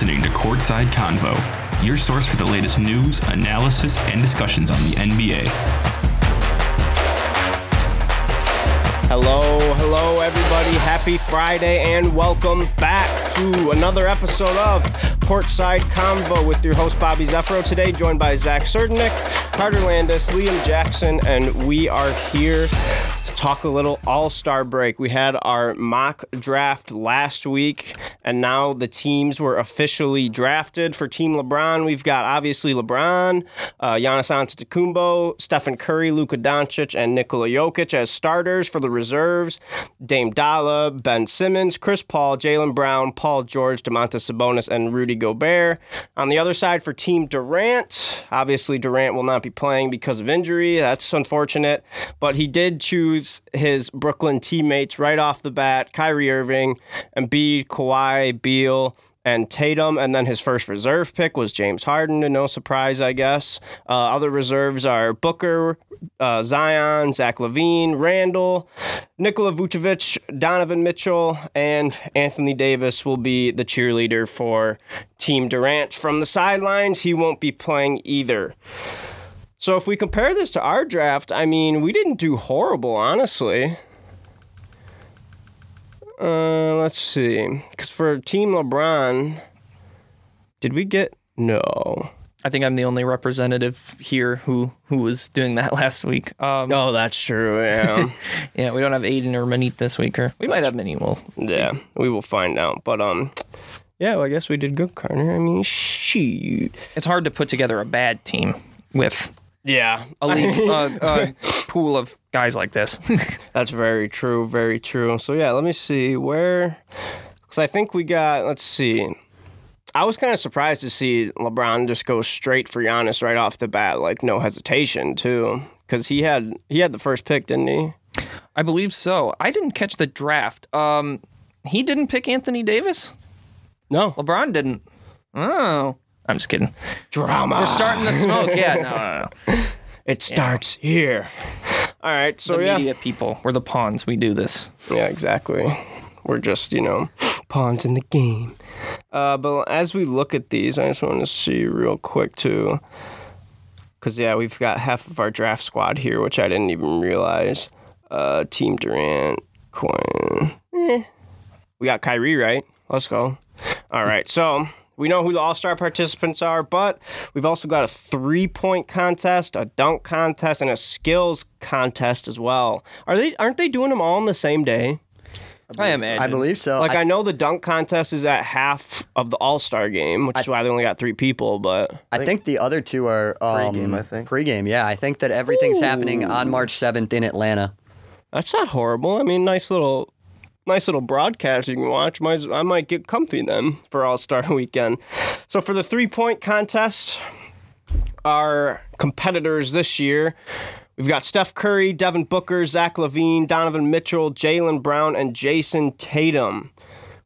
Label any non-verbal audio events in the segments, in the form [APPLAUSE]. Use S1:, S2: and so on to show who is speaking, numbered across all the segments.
S1: listening to Courtside Convo, your source for the latest news, analysis, and discussions on the NBA.
S2: Hello, hello, everybody. Happy Friday, and welcome back to another episode of Courtside Convo with your host, Bobby Zeffero. Today, joined by Zach Surdenik, Carter Landis, Liam Jackson, and we are here talk a little All Star break. We had our mock draft last week, and now the teams were officially drafted. For Team LeBron, we've got obviously LeBron, uh, Giannis Antetokounmpo, Stephen Curry, Luka Doncic, and Nikola Jokic as starters. For the reserves, Dame Dolla, Ben Simmons, Chris Paul, Jaylen Brown, Paul George, Domantas Sabonis, and Rudy Gobert. On the other side, for Team Durant, obviously Durant will not be playing because of injury. That's unfortunate, but he did choose his Brooklyn teammates right off the bat: Kyrie Irving, Embiid, Kawhi, Beal and Tatum, and then his first reserve pick was James Harden, to no surprise, I guess. Uh, other reserves are Booker, uh, Zion, Zach LaVine, Randle, Nikola Vucevic, Donovan Mitchell, and Anthony Davis will be the cheerleader for Team Durant. From the sidelines, he won't be playing either. So if we compare this to our draft, I mean, we didn't do horrible, honestly. Uh, let's see. Because for Team LeBron, did we get no?
S3: I think I'm the only representative here who who was doing that [LAUGHS] last week. Um,
S2: No, that's true. Yeah, [LAUGHS]
S3: yeah, we don't have Aiden or Manit this week, or we might have many. Well,
S2: yeah, we will find out. But um, yeah, well, I guess we did good, Carter. I mean, shoot.
S3: it's hard to put together a bad team with
S2: Yeah,
S3: a [LAUGHS] league uh, uh, pool of guys like this. [LAUGHS]
S2: That's very true. Very true. So yeah, let me see where, because I think we got. Let's see. I was kind of surprised to see LeBron just go straight for Giannis right off the bat, like no hesitation too, because he had he had the first pick, didn't he?
S3: I believe so. I didn't catch the draft. Um, he didn't pick Anthony Davis.
S2: No
S3: LeBron didn't. Oh, I'm just kidding.
S2: drama.
S3: We're starting the smoke. Yeah, no, no, no. [LAUGHS]
S2: It starts here. All right. So
S3: The
S2: yeah,
S3: media people. We're the pawns. We do this.
S2: yeah, exactly. We're just you know pawns in the game. Uh, but as we look at these, I just want to see real quick too, because yeah, we've got half of our draft squad here, which I didn't even realize. Uh, Team Durant, Quinn. Eh. We got Kyrie, right? Let's go. All right, so we know who the All Star participants are, but we've also got a three point contest, a dunk contest, and a skills contest as well. Are they? Aren't they doing them all on the same day?
S3: I imagine.
S4: I believe so.
S2: Like
S4: I,
S2: I, know the dunk contest is at half of the All Star game, which is why they only got three people. But
S4: I think the other two are um,
S5: Pre-game, I think.
S4: Pre-game, yeah. I think that everything's happening on March 7th in Atlanta.
S2: that's not horrible. I mean, nice little, nice little broadcast you can watch. Might, I might get comfy then for All Star [LAUGHS] Weekend. So for the three point contest, our competitors this year. We've got Steph Curry, Devin Booker, Zach LaVine, Donovan Mitchell, Jaylen Brown, and Jayson Tatum.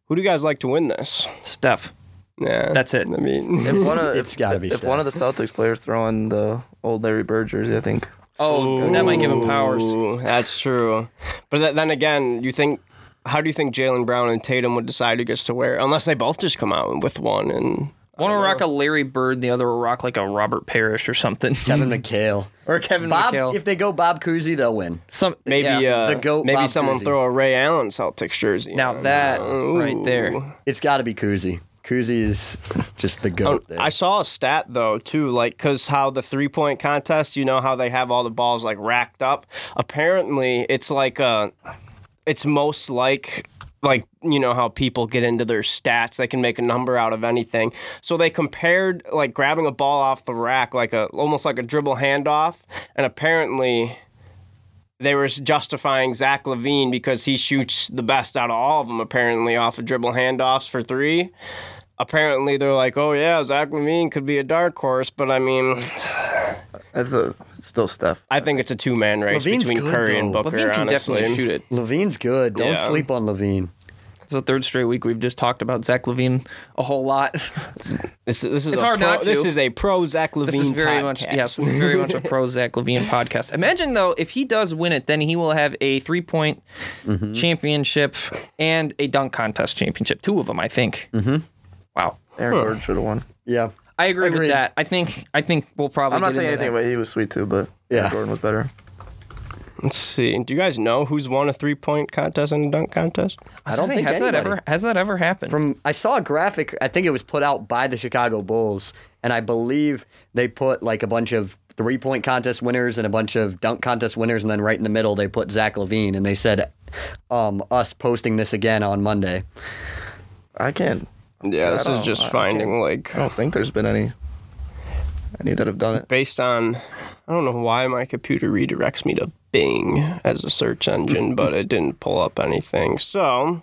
S2: Who do you guys like to win this?
S3: Steph.
S2: Yeah,
S3: That's it.
S2: I mean,
S5: If one [LAUGHS] of,
S4: It's
S5: if-
S4: gotta be
S5: If one of the Celtics players throw in the old Larry Bird jersey, I think.
S3: Oh, that might give him powers.
S2: That's true. But th- then again, you think, how do you think Jaylen Brown and Tatum would decide who gets to wear? Unless they both just come out with one and.
S3: One will rock a Larry Bird, the other will rock like a Robert Parish or something.
S4: Kevin [LAUGHS] McHale.
S3: or Kevin
S4: Bob,
S3: McHale.
S4: if they go Bob Cousy, they'll win.
S3: Some
S2: Maybe
S3: yeah.
S2: uh,
S4: the GOAT
S2: maybe
S4: Bob
S2: someone
S4: Cousy.
S2: throw a Ray Allen Celtics jersey.
S3: Now that
S2: Ooh.
S3: right there.
S4: It's got to be Cousy. Cousy is just the goat there.
S2: I saw a stat though too, like because how the three point contest, you know how they have all the balls like racked up. Apparently, it's like uh, it's most like like you know how people get into their stats. They can make a number out of anything. So they compared like grabbing a ball off the rack like a almost like a dribble handoff and apparently they were justifying Zach LaVine because he shoots the best out of all of them apparently off of dribble handoffs for three. Apparently they're like oh yeah Zach LaVine could be a dark horse but I mean
S5: That's a still stuff.
S2: I think it's a two man race
S4: LaVine's
S2: between
S4: good,
S2: Curry and
S4: though.
S2: Booker
S3: LaVine can
S2: honestly
S3: definitely shoot it.
S4: LaVine's good. Don't
S2: Yeah.
S4: sleep on LaVine.
S3: It's the third straight week we've just talked about Zach LaVine a whole lot.
S2: This, this is
S3: It's
S2: a
S3: hard
S2: pro,
S3: not to.
S2: This is a pro Zach LaVine.
S3: This is very much
S2: podcast.
S3: yes, this is very much a pro [LAUGHS] Zach LaVine podcast. Imagine though, if he does win it, then he will have a three point championship and a dunk contest championship. Two of them, I think. Mm-hmm. Wow.
S5: Aaron Gordon should have won.
S4: Yeah.
S3: I agree with that. I think I think we'll probably.
S5: I'm not
S3: get
S5: saying
S3: into
S5: anything,
S3: that.
S5: but he was sweet too. But
S4: Yeah.
S5: Aaron Gordon was better.
S2: Let's see. Do you guys know who's won a three point contest and a dunk contest?
S4: I don't think
S3: has that ever has that ever happened.
S4: From I saw a graphic. I think it was put out by the Chicago Bulls, and I believe they put like a bunch of three point contest winners and a bunch of dunk contest winners, and then right in the middle they put Zach LaVine, and they said, um, "Us posting this again on Monday."
S5: I can't.
S2: Yeah, this is just
S5: I
S2: finding like
S5: I don't think there's been any. Any that have done it.
S2: based on I don't know why my computer redirects me to Bing as a search engine, but it didn't pull up anything. So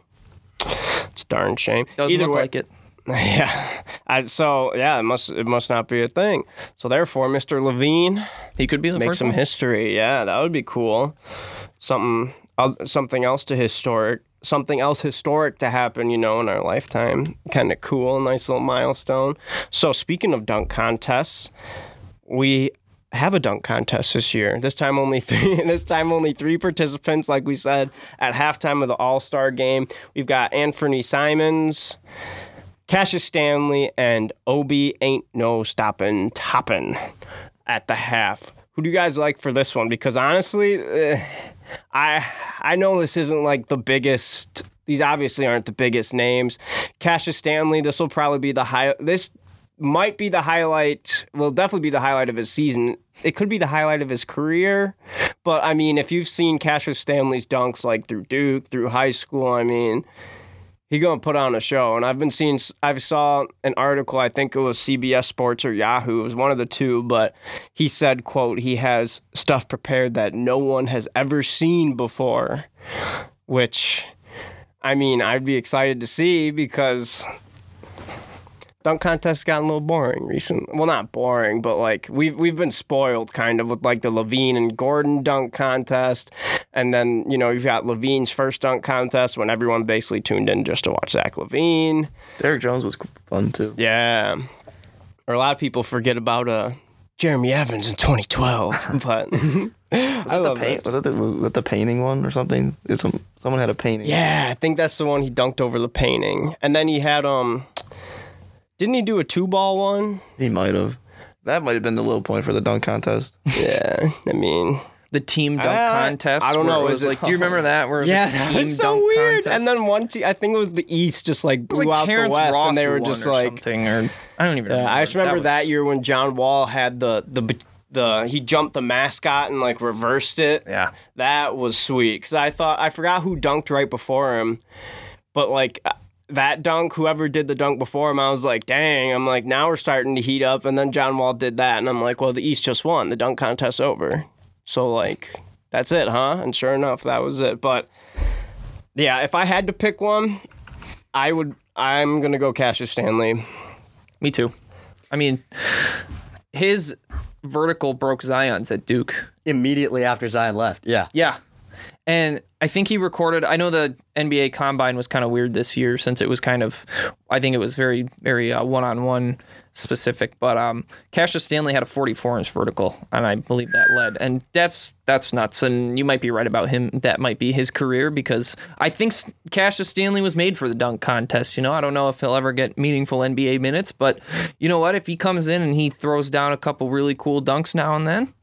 S2: it's a darn shame.
S3: Doesn't
S2: Either
S3: look
S2: way,
S3: like it. [LAUGHS]
S2: Yeah. I, so yeah, it must it must not be a thing. So therefore, Mr. LaVine
S3: He could be the
S2: make
S3: first
S2: some
S3: one.
S2: history. Yeah, that would be cool. Something uh, something else to historic something else historic to happen, you know, in our lifetime. Kind of cool, nice little milestone. So speaking of dunk contests, we have a dunk contest this year. This time only [LAUGHS] three. This time only three participants, like we said at halftime of the All Star game. We've got Anthony Simons, Cassius Stanley, and Obi ain't no stopping topping at the half. Who do you guys like for this one? Because honestly, eh, I I know this isn't like the biggest. These obviously aren't the biggest names. Cassius Stanley. This will probably be the high. This might be the highlight. Will definitely be the highlight of his season. It could be the highlight of his career. But I mean, if you've seen Cassius Stanley's dunks like through Duke, through high school, I mean, he gonna put on a show. And I've been seeing, I saw an article. I think it was CBS Sports or Yahoo. It was one of the two. But he said, "quote He has stuff prepared that no one has ever seen before," which. I mean, I'd be excited to see because dunk contests gotten a little boring recently. Well, not boring, but like we've we've been spoiled kind of with like the LaVine and Gordon dunk contest, and then you know you've got LaVine's first dunk contest when everyone basically tuned in just to watch Zach LaVine.
S5: Derrick Jones was fun too.
S2: Yeah, or a lot of people forget about uh Jeremy Evans in 2012, [LAUGHS] but [LAUGHS] I love
S5: the paint,
S2: that.
S5: was it the, was the painting one or something? Some, someone had a painting.
S2: Yeah, I think that's the one he dunked over the painting, and then he had um. Didn't he do a two ball one?
S5: He might have. That might have been the low point for the dunk contest.
S2: Yeah, I mean,
S3: The team dunk
S2: I-
S3: contest.
S2: I don't know,
S3: it
S2: is
S3: was
S2: it-
S3: like, do you remember that? Where it was
S2: yeah,
S3: like a
S2: that was so
S3: dunk
S2: weird.
S3: contest?
S2: And then one, te- I think it was the East, just like blew
S3: like
S2: out
S3: Terrence
S2: the West,
S3: Ross
S2: and they were just
S3: or
S2: like,
S3: something, or I don't even.
S2: yeah.
S3: remember.
S2: I just remember that,
S3: was-
S2: year when John Wall had the the the he jumped the mascot and like reversed it.
S3: Yeah.
S2: that was sweet because I thought I forgot who dunked right before him, but like. That dunk, whoever did the dunk before him, I was like, dang. I'm like, now we're starting to heat up. And then John Wall did that. And I'm like, well, the East just won. The dunk contest's over. So, like, that's it, huh? And sure enough, that was it. But yeah, if I had to pick one, I would. I'm gonna go Cassius Stanley.
S3: Me too. I mean, his vertical broke Zion's at Duke.
S4: Immediately after Zion left. Yeah.
S3: Yeah. And I think he recorded. I know the NBA Combine was kind of weird this year since it was kind of. I think it was very, very uh, one-on-one specific. But um, Cassius Stanley had a 44 inch vertical, and I believe that led. And that's that's nuts. And you might be right about him. That might be his career because I think Cassius Stanley was made for the dunk contest. You know, I don't know if he'll ever get meaningful NBA minutes, but you know what? If he comes in and he throws down a couple really cool dunks now and then.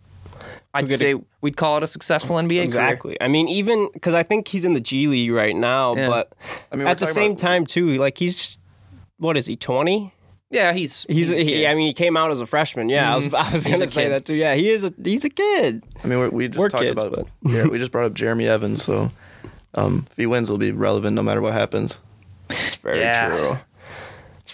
S3: I'd
S2: get a-
S3: say we'd call it a successful NBA career.
S2: Exactly. I mean, even because I think he's in the G League right now,
S3: Yeah.
S2: but
S5: I mean,
S2: at the same
S5: about-
S2: time too, like he's what is he? Twenty?
S3: Yeah, he's
S2: He's,
S3: a
S2: he,
S3: kid.
S2: I mean, he came out as a freshman. Yeah, I was [LAUGHS] I was
S3: He's
S2: gonna say
S3: kid.
S2: that too. Yeah, he is a he's a kid.
S5: I mean, we're, we just
S2: We're
S5: talked
S2: kids,
S5: about.
S2: but- [LAUGHS]
S5: yeah, we just brought up Jeremy Evans, so um, if he wins, he'll be relevant no matter what happens.
S2: It's very
S3: Yeah.
S2: true.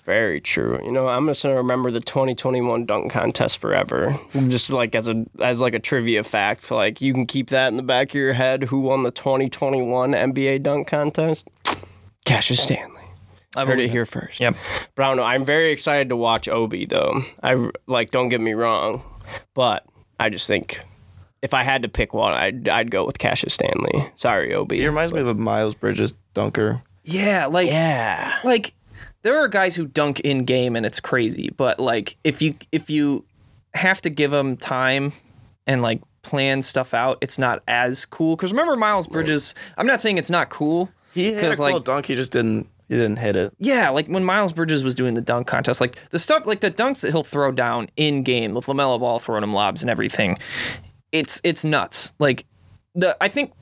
S2: It's very true. You know, I'm just gonna remember the 2021 dunk contest forever. Just like as a as like a trivia fact, like you can keep that in the back of your head. Who won the 2021 NBA dunk contest? [TSK] Cassius Stanley. I heard it
S3: believe
S2: here first.
S3: Yep.
S2: But I don't know. I'm very excited to watch Obi though. I like. Don't get me wrong, but I just think if I had to pick one, I'd I'd go with Cassius Stanley. Sorry, Obi.
S5: He reminds me of a Miles Bridges dunker.
S3: Yeah, like
S2: yeah.
S3: like there are guys who dunk in game and it's crazy, but like if you if you have to give them time and like plan stuff out, it's not as cool. Because remember Miles Bridges? I'm not saying it's not cool.
S5: He had a
S3: 'Cause,
S5: cool
S3: like-
S5: dunk. He just didn't He didn't hit it.
S3: Yeah, like when Miles Bridges was doing the dunk contest, like the stuff, like the dunks that he'll throw down in game with Lamelo Ball throwing him lobs and everything. It's it's nuts. Like the I think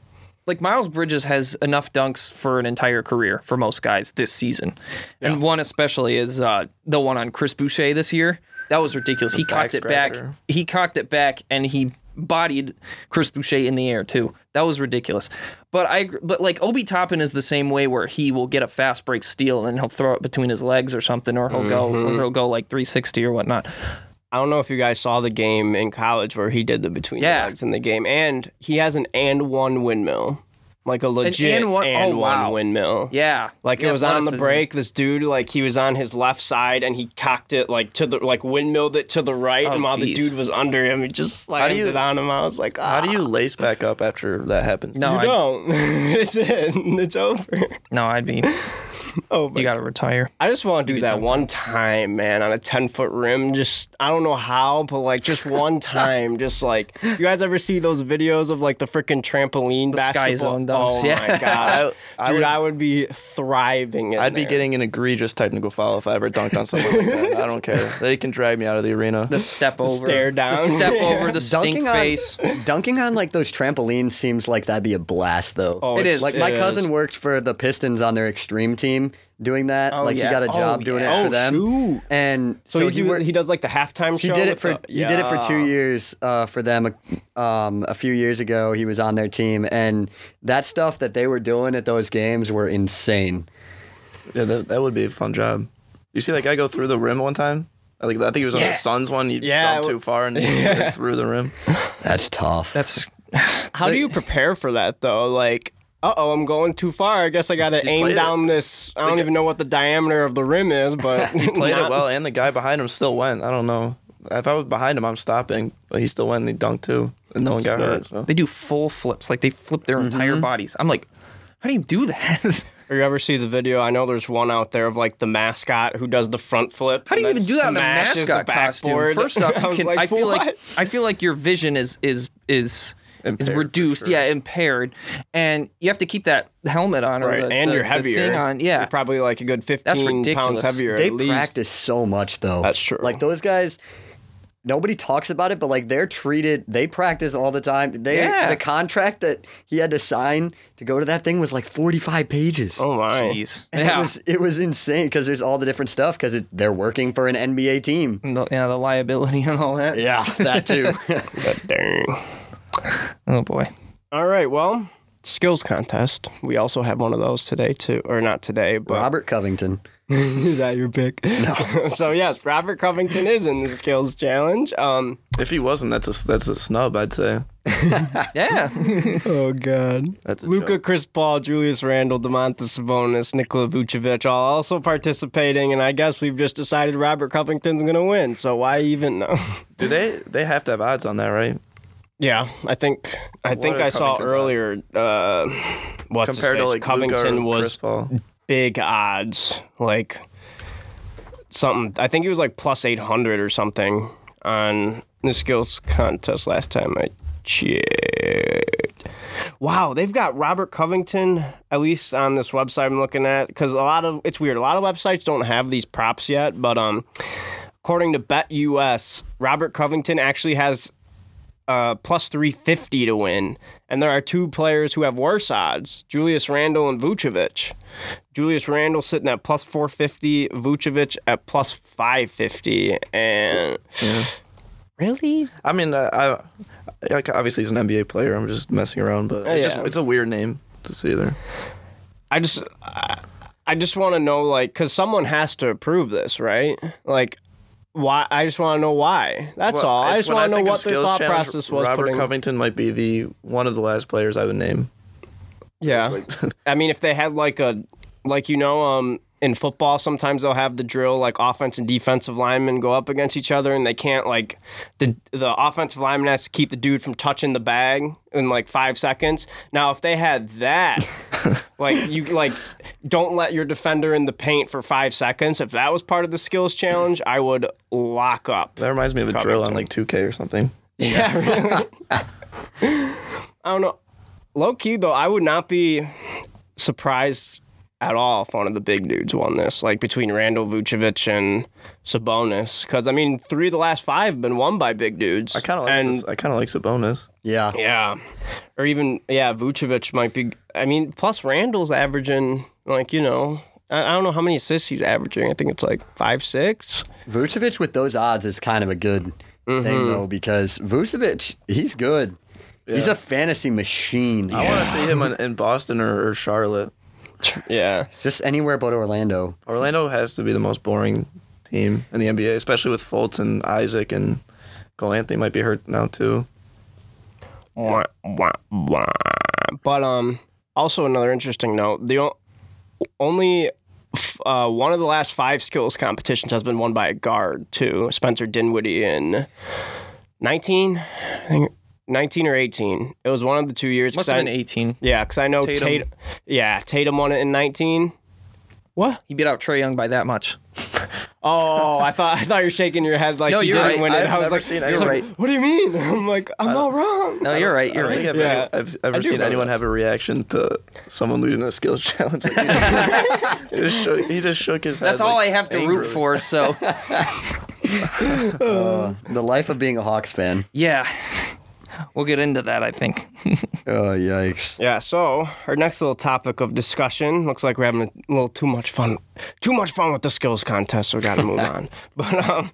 S3: like Miles Bridges has enough dunks for an entire career for most guys this season, and one especially is uh, the one on Chris Boucher this year. That was ridiculous. he cocked it back. He cocked it back, and he bodied Chris Boucher in the air too. That was ridiculous. But I, but like Obi Toppin is the same way where he will get a fast break steal and he'll throw it between his legs or something, or he'll go, or he'll go like 360 or whatnot.
S2: I don't know if you guys saw the game in college where he did the between
S3: Yeah.
S2: the legs in the game, and he has an and one windmill, like a legit
S3: and one- oh, wow.
S2: one windmill.
S3: Yeah,
S2: Like
S3: The
S2: it was on the break, this dude like he was on his left side and he cocked it like to the like windmilled it to the right,
S3: Oh,
S2: and while the dude was under him, he just slammed
S5: you-
S2: it on him. I was like, ah,
S5: How do you lace back up after that happens?
S3: No,
S2: You
S3: I-
S2: don't. [LAUGHS] it's it. It's over.
S3: No, I'd be. [LAUGHS]
S2: Oh, my
S3: You got to retire.
S2: I just want to do that one time, man, on a 10 foot rim. Just, I don't know how, but like just one [LAUGHS] time. just like, you guys ever see those videos of like the freaking trampoline
S3: The Sky
S2: basketball?
S3: Zone dunks,
S2: oh
S3: yeah.
S2: my God. [LAUGHS]
S5: I
S2: Dude,
S5: would-
S2: I would be thriving in
S5: I'd be getting an egregious technical foul if I ever dunked on someone like that. I don't care. They can drag me out of the arena.
S3: The step over,
S2: stare down.
S3: the step over, the stink
S4: Dunking on,
S3: face.
S4: dunking on like those trampolines seems like that'd be a blast though.
S2: Oh, it's-
S3: is.
S4: like my
S2: it
S4: cousin
S2: is.
S4: worked for the Pistons on their extreme team doing that.
S3: Oh,
S4: like
S3: yeah.
S4: he got a
S3: Oh,
S4: job doing
S3: yeah.
S4: it for
S2: Oh,
S4: them.
S2: shoot.
S4: And
S2: So,
S4: so,
S2: he,
S4: he,
S2: do,
S4: worked,
S2: he does like the halftime show.
S4: he did it for
S2: the-
S4: he did it for two years uh, for them. Um, a few years ago, he was on their team, and that stuff that they were doing at those games were insane.
S5: Yeah, that, that would be a fun job. You see that guy go through the rim one time? I think I think he was on
S2: Yeah.
S5: the Suns one. He
S2: Yeah,
S5: jumped
S2: it
S5: too far and [LAUGHS] he went through the rim.
S4: That's tough.
S3: That's [SIGHS]
S2: How do you prepare for that though? Like, uh oh, I'm going too far. I guess I got to aim
S5: played it.
S2: down this. I don't even know what the diameter of the rim is, but [LAUGHS] he
S5: Played
S2: not-
S5: it well, and the guy behind him still went. I don't know. If I was behind him, I'm stopping. But he still went and he dunked too, and no one got
S2: good.
S5: hurt. So.
S3: they do full flips, like they flip their entire bodies. I'm like, how do you do that? [LAUGHS]
S2: Or you ever see the video? I know there's one out there of like the mascot who does the front flip.
S3: How do you even do that in a
S2: smashes the
S3: mascot costume?
S2: backboard.
S3: First [LAUGHS] off,
S2: I
S3: can,
S2: like,
S3: I feel like I feel like your vision is is is is
S5: Impaired, for
S3: reduced,
S5: sure.
S3: yeah, impaired, and you have to keep that helmet on, or
S2: Right,
S3: the,
S2: and
S3: the-
S2: you're heavier.
S3: thing on, yeah.
S2: You're probably like a good 15 pounds heavier.
S4: they
S2: at least.
S4: practice so much though.
S2: That's true.
S4: Like those guys nobody talks about it, but like they're treated they practice all the time. They
S3: Yeah.
S4: the contract that he had to sign to go to that thing was like 45 pages.
S2: Oh my.
S3: Jeez,
S4: And
S3: yeah,
S4: It was it was insane because there's all the different stuff because they're working for an NBA team.
S3: the, yeah, the liability and all that.
S4: Yeah, that too. [LAUGHS]
S2: but dang.
S3: Oh boy,
S2: All right. Well, skills contest. We also have one of those today too, or not today, but
S4: Robert Covington. [LAUGHS]
S2: is that your pick? No. [LAUGHS] so yes, Robert Covington is in the skills challenge. Um.
S5: If he wasn't, that's a that's a snub. I'd say. [LAUGHS]
S3: yeah.
S2: Oh God.
S5: That's a
S2: Luca,
S5: joke.
S2: Chris Paul, Julius Randle, Domantas Sabonis, Nikola Vucevic, all also participating, and I guess we've just decided Robert Covington's gonna win. So why even? No.
S5: Do they they have to have odds on that, right?
S2: Yeah, I think I think I saw earlier. Uh, what's his
S5: Compared to
S2: face?
S5: like
S2: Covington was big odds, like something. I think he was like plus eight hundred or something on the skills contest last time I checked. Wow, they've got Robert Covington at least on this website I'm looking at because a lot of it's weird. A lot of websites don't have these props yet, but um, according to BetUS, Robert Covington actually has uh, plus 350 to win. And there are two players who have worse odds Julius Randle and Vucevic. Julius Randle sitting at plus 450, Vucevic at plus 550. And really?
S5: I mean, uh, I, I obviously he's an NBA player. I'm just messing around, but it's, just,
S2: Yeah.
S5: it's a weird name to see there.
S2: I just. I, I just want to know, like, because someone has to approve this, right? Like, why? I just want to know why. That's
S5: Well,
S2: all. I just want to know what their thought process was.
S5: Robert
S2: putting,
S5: Covington might be the one of the last players I would name.
S2: Yeah. [LAUGHS] [LAUGHS] I mean, if they had like a, like you know, um, in football, sometimes they'll have the drill like offense and defensive linemen go up against each other, and they can't like the the offensive lineman has to keep the dude from touching the bag in like five seconds. Now, if they had that, [LAUGHS] like you like don't let your defender in the paint for five seconds. If that was part of the skills challenge, I would lock up.
S5: That reminds me of a drill on like 2K or something.
S2: Yeah, [LAUGHS] really. I don't know. Low key though, I would not be surprised at all if one of the big dudes won this, like between Randle Vucevic and Sabonis. Because I mean, three of the last five have been won by big dudes.
S5: I kind of like
S2: and
S5: this. I kind of like Sabonis.
S4: Yeah.
S2: yeah, or even yeah, Vucevic might be. I mean, plus Randle's averaging like you know. I I don't know how many assists he's averaging. I think it's like five, six.
S4: Vucevic with those odds is kind of a good
S2: Mm-hmm.
S4: thing though because Vucevic, he's good. He's a fantasy machine.
S5: I want to see him in, in Boston or, or Charlotte.
S2: Yeah,
S4: Just anywhere but Orlando.
S5: Orlando has to be the most boring team in the NBA, especially with Fultz and Isaac and Cole Anthony might be hurt now too.
S2: Wah, wah, wah. But um, also another interesting note: the o- only f- uh, one of the last five skills competitions has been won by a guard too. Spencer Dinwiddie in nineteen, I think 19 or eighteen. It was one of the two years.
S3: Must
S2: 'cause
S3: have
S2: I-
S3: been 18.
S2: Yeah, because I know
S3: Tatum.
S2: Tatum. Yeah, Tatum won it in nineteen. What?
S3: He beat out Trae Young by that much. [LAUGHS]
S2: Oh, I thought I thought you were shaking your head like
S3: No,
S2: he
S3: you're
S2: didn't
S3: right.
S2: win it.
S5: I've
S2: I was
S5: never
S2: like,
S5: seen
S2: I was
S5: anyone-
S2: like, what do you mean? [LAUGHS] I'm like, I'm not wrong.
S3: No, you're right. You're right.
S5: I've,
S2: Yeah.
S5: ever, I've ever
S2: I
S5: seen anyone
S2: that.
S5: have a reaction to someone losing a skills [LAUGHS] challenge. he, just shook, he just shook his head.
S3: That's all I have to root for. So uh,
S4: The life of being a Hawks fan.
S3: yeah, we'll get into that. I think. [LAUGHS]
S4: Oh yikes.
S2: Yeah, so our next little topic of discussion looks like we're having a little too much fun. Too much fun with the skills contest, so we gotta move on. [LAUGHS] But um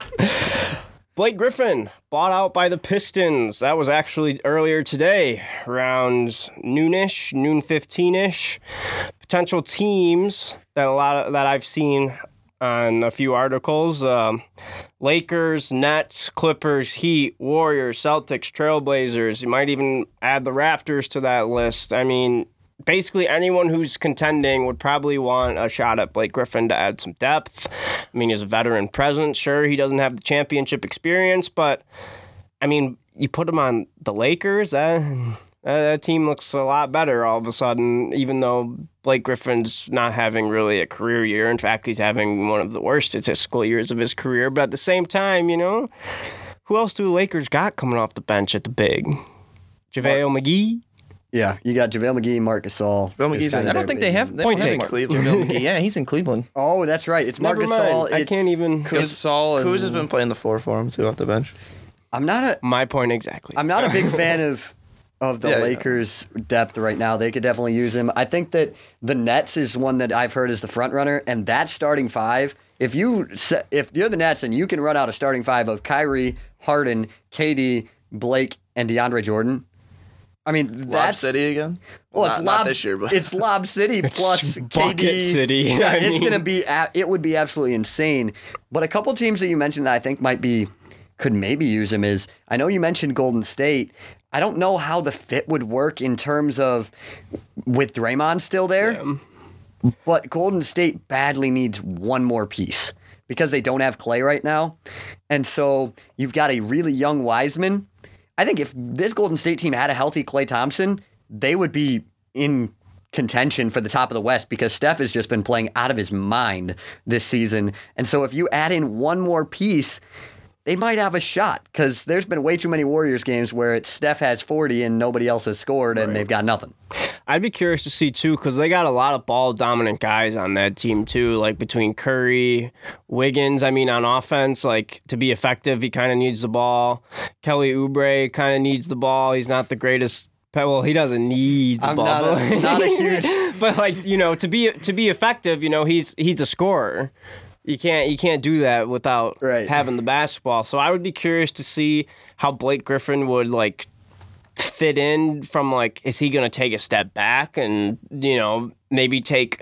S2: Blake Griffin bought out by the Pistons. That was actually earlier today, around noonish, noon fifteen ish. Potential teams that a lot of, that I've seen on a few articles: um, Lakers, Nets, Clippers, Heat, Warriors, Celtics, Trailblazers. You might even add the Raptors to that list. I mean, basically anyone who's contending would probably want a shot at Blake Griffin to add some depth. I mean, he's a veteran presence. Sure, he doesn't have the championship experience, but I mean, you put him on the Lakers, that, that, that team looks a lot better all of a sudden, even though Blake Griffin's not having really a career year. In fact, he's having one of the worst statistical years of his career. But at the same time, you know, who else do the Lakers got coming off the bench at the big? JaVale McGee?
S4: Yeah, you got JaVale McGee, Marc Gasol.
S5: JaVale
S4: Just
S5: McGee's in-
S3: I don't think they have. They
S2: Point
S3: don't have
S2: taken.
S3: Mark-
S5: Cleveland.
S3: JaVale McGee. Yeah, he's in Cleveland. [LAUGHS]
S4: Oh, that's right. It's Marc
S2: Never
S4: Gasol.
S2: mind. I can't even.
S3: Gasol and
S5: Kuz has been playing the four for him too off the bench.
S4: I'm not a
S2: My point exactly.
S4: I'm not a big [LAUGHS] fan of of the
S5: Yeah, yeah.
S4: Lakers' depth right now. They could definitely use him. I think that the Nets is one that I've heard is the front runner, and that starting five. If you if you're the Nets and you can run out a starting five of Kyrie, Harden, KD, Blake, and DeAndre Jordan, I mean
S5: Lob
S4: that's
S5: City again.
S4: well,
S5: not,
S4: it's
S5: not
S4: Lob
S5: this year, but
S4: it's Lob [LAUGHS] City plus
S2: Bucket
S4: KD.
S2: City.
S4: Yeah,
S2: I
S4: it's
S2: mean-
S4: gonna be it would be absolutely insane. But a couple teams that you mentioned that I think might be could maybe use him is. I know you mentioned Golden State. I don't know how the fit would work in terms of with Draymond still there. But Golden State badly needs one more piece because they don't have Klay right now. And so you've got a really young Wiseman. I think if this Golden State team had a healthy Klay Thompson, they would be in contention for the top of the West because Steph has just been playing out of his mind this season. And so if you add in one more piece, they might have a shot because there's been way too many Warriors games where it's Steph has 40 and nobody else has scored and they've got nothing.
S2: I'd be curious to see too, because they got a lot of ball dominant guys on that team too. Like between Curry, Wiggins. I mean, on offense, like to be effective, he kind of needs the ball. Kelly Oubre kind of needs the ball. He's not the greatest. Well, he doesn't need the
S4: I'm
S2: ball.
S4: not a- not a huge- [LAUGHS]
S2: but like you know, to be to be effective, you know, he's he's a scorer. You can't you can't do that without
S4: Right.
S2: having the basketball. So I would be curious to see how Blake Griffin would like fit in from like is he going to take a step back and you know maybe take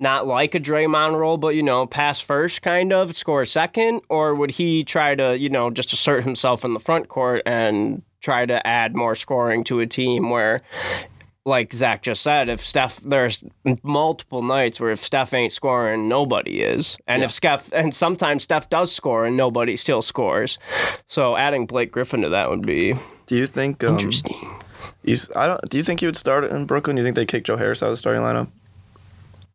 S2: not like a Draymond role but you know pass first kind of score second or would he try to you know just assert himself in the front court and try to add more scoring to a team where like Zach just said, if Steph, there's multiple nights where if Steph ain't scoring, nobody is, and if Steph, and sometimes Steph does score and nobody still scores. So adding Blake Griffin to that would be
S5: Do you think? Um,
S2: interesting.
S5: he's, I don't. Do you think he would start in Brooklyn? Do you think they kick Joe Harris out of the starting lineup?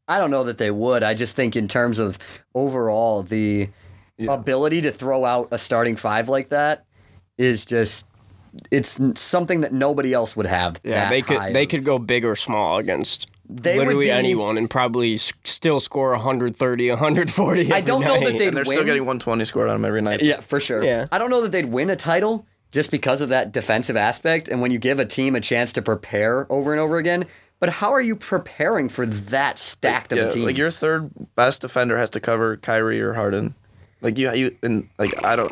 S4: I don't know that they would. I just think in terms of overall the ability to throw out a starting five like that is just it's something that nobody else would have.
S2: Yeah,
S4: that
S2: they could
S4: high
S2: they
S4: of.
S2: could go big or small against
S4: They
S2: literally
S4: be-
S2: anyone and probably s- still score 130, 140.
S4: I don't know that they'd
S5: And they're still getting 120 scored on them every night.
S4: Yeah, for sure.
S2: Yeah.
S4: I don't know that they'd win a title just because of that defensive aspect and when you give a team a chance to prepare over and over again. But how are you preparing for that stacked of
S5: Yeah,
S4: a team?
S5: like your third best defender has to cover Kyrie or Harden. Like you, you, and like I don't,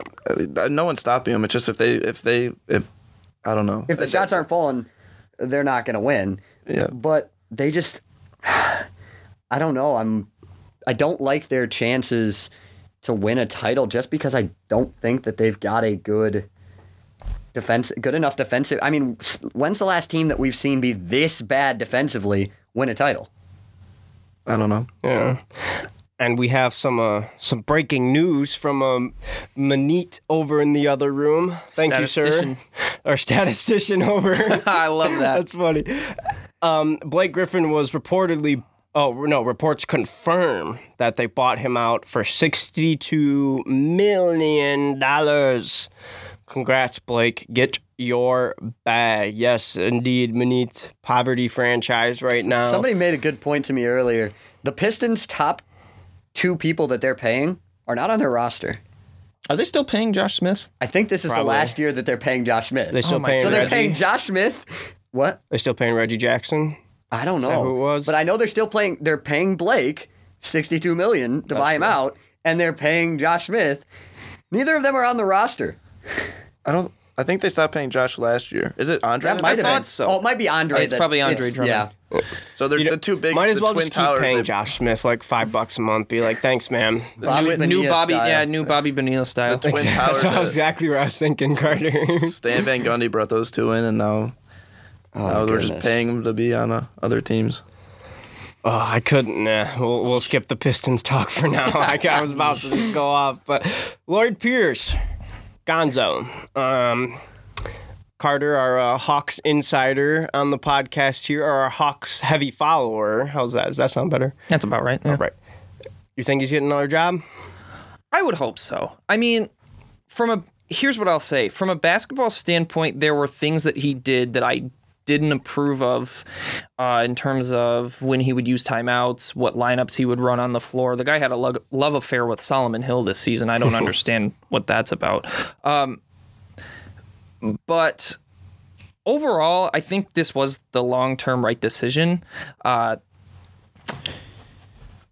S5: uh, no one's stopping them. It's just if they, if they, if I don't know.
S4: if the shots aren't falling, they're not going to win.
S5: Yeah.
S4: But they just, [SIGHS] I don't know. I'm, I don't like their chances to win a title just because I don't think that they've got a good defense, good enough defensive. I mean, when's the last team that we've seen be this bad defensively win a title?
S5: I don't know.
S2: Yeah. And we have some uh, some breaking news from um, Manit over in the other room. Thank you, sir. [LAUGHS] Our statistician [LAUGHS] over. [LAUGHS]
S3: I love that.
S2: That's funny. Um, Blake Griffin was reportedly, oh no, reports confirm that they bought him out for sixty-two million dollars. Congrats, Blake. Get your bag. Yes, indeed, Manit poverty franchise right now.
S4: Somebody made a good point to me earlier. The Pistons' top two people that they're paying are not on their roster.
S3: Are they still paying Josh Smith?
S4: I think this is
S2: Probably.
S4: the last year that they're paying Josh Smith.
S2: they still oh
S3: my
S2: paying
S4: so they're
S2: Reggie.
S4: paying Josh Smith. What?
S2: They're still paying Reggie Jackson.
S4: I don't know.
S2: that who it was?
S4: But I know they're still playing. They're paying Blake sixty-two million to buy him
S2: true.
S4: out, and they're paying Josh Smith. Neither of them are on the roster.
S5: I don't. I think they stopped paying Josh last year. Is it Andre?
S4: That might have
S3: thought
S4: been.
S3: so.
S4: Oh, it might be Andre.
S3: It's
S4: that-
S3: probably Andre
S4: it's-
S3: Drummond.
S4: Yeah.
S5: so they're
S2: You know,
S5: the two big.
S2: Might as
S5: the
S2: well
S5: twin
S2: just keep
S5: towers.
S2: paying
S5: they-
S2: Josh Smith like five bucks a month. Be like, thanks, man.
S4: Bobby
S3: new, new Bobby,
S4: style.
S3: yeah, new Bobby Bonilla style.
S5: The twin [LAUGHS]
S2: That's
S5: towers. uh,
S2: exactly what I was thinking, Carter.
S5: Stan Van Gundy brought those two in, and now,
S4: Oh,
S5: now we're just
S4: goodness.
S5: paying them to be on uh, other teams.
S2: Oh, I couldn't. Nah, we'll, we'll skip the Pistons talk for now. [LAUGHS] I, I was about to just go off, but Lloyd Pierce, Gonzo, um, Carter, our uh, Hawks insider on the podcast here, or our Hawks heavy follower. How's that? Does that sound better?
S3: That's about right. yeah.
S2: Right. You think he's getting another job?
S3: I would hope so. I mean, from a here's what I'll say. From a basketball standpoint, there were things that he did that I didn't approve of uh, in terms of when he would use timeouts, what lineups he would run on the floor. The guy had a lug- love affair with Solomon Hill this season. I don't [LAUGHS] understand what that's about. Um, but overall, I think this was the long term right decision. Uh,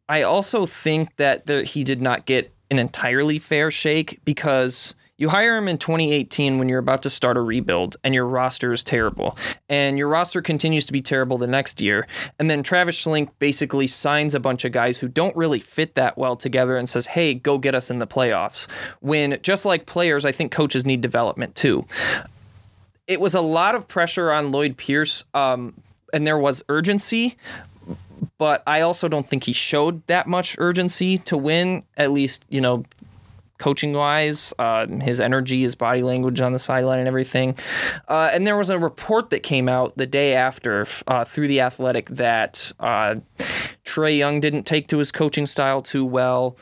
S3: I also think that there, he did not get an entirely fair shake because you hire him in 2018 when you're about to start a rebuild and your roster is terrible. And your roster continues to be terrible the next year. And then Travis Schlenk basically signs a bunch of guys who don't really fit that well together and says, hey, go get us in the playoffs. When just like players, I think coaches need development too it was a lot of pressure on Lloyd Pierce, um, and there was urgency. But I also don't think he showed that much urgency to win. At least, you know, coaching wise, uh, his energy, his body language on the sideline, and everything. Uh, and there was a report that came out the day after uh, through the Athletic that uh, Trae Young didn't take to his coaching style too well.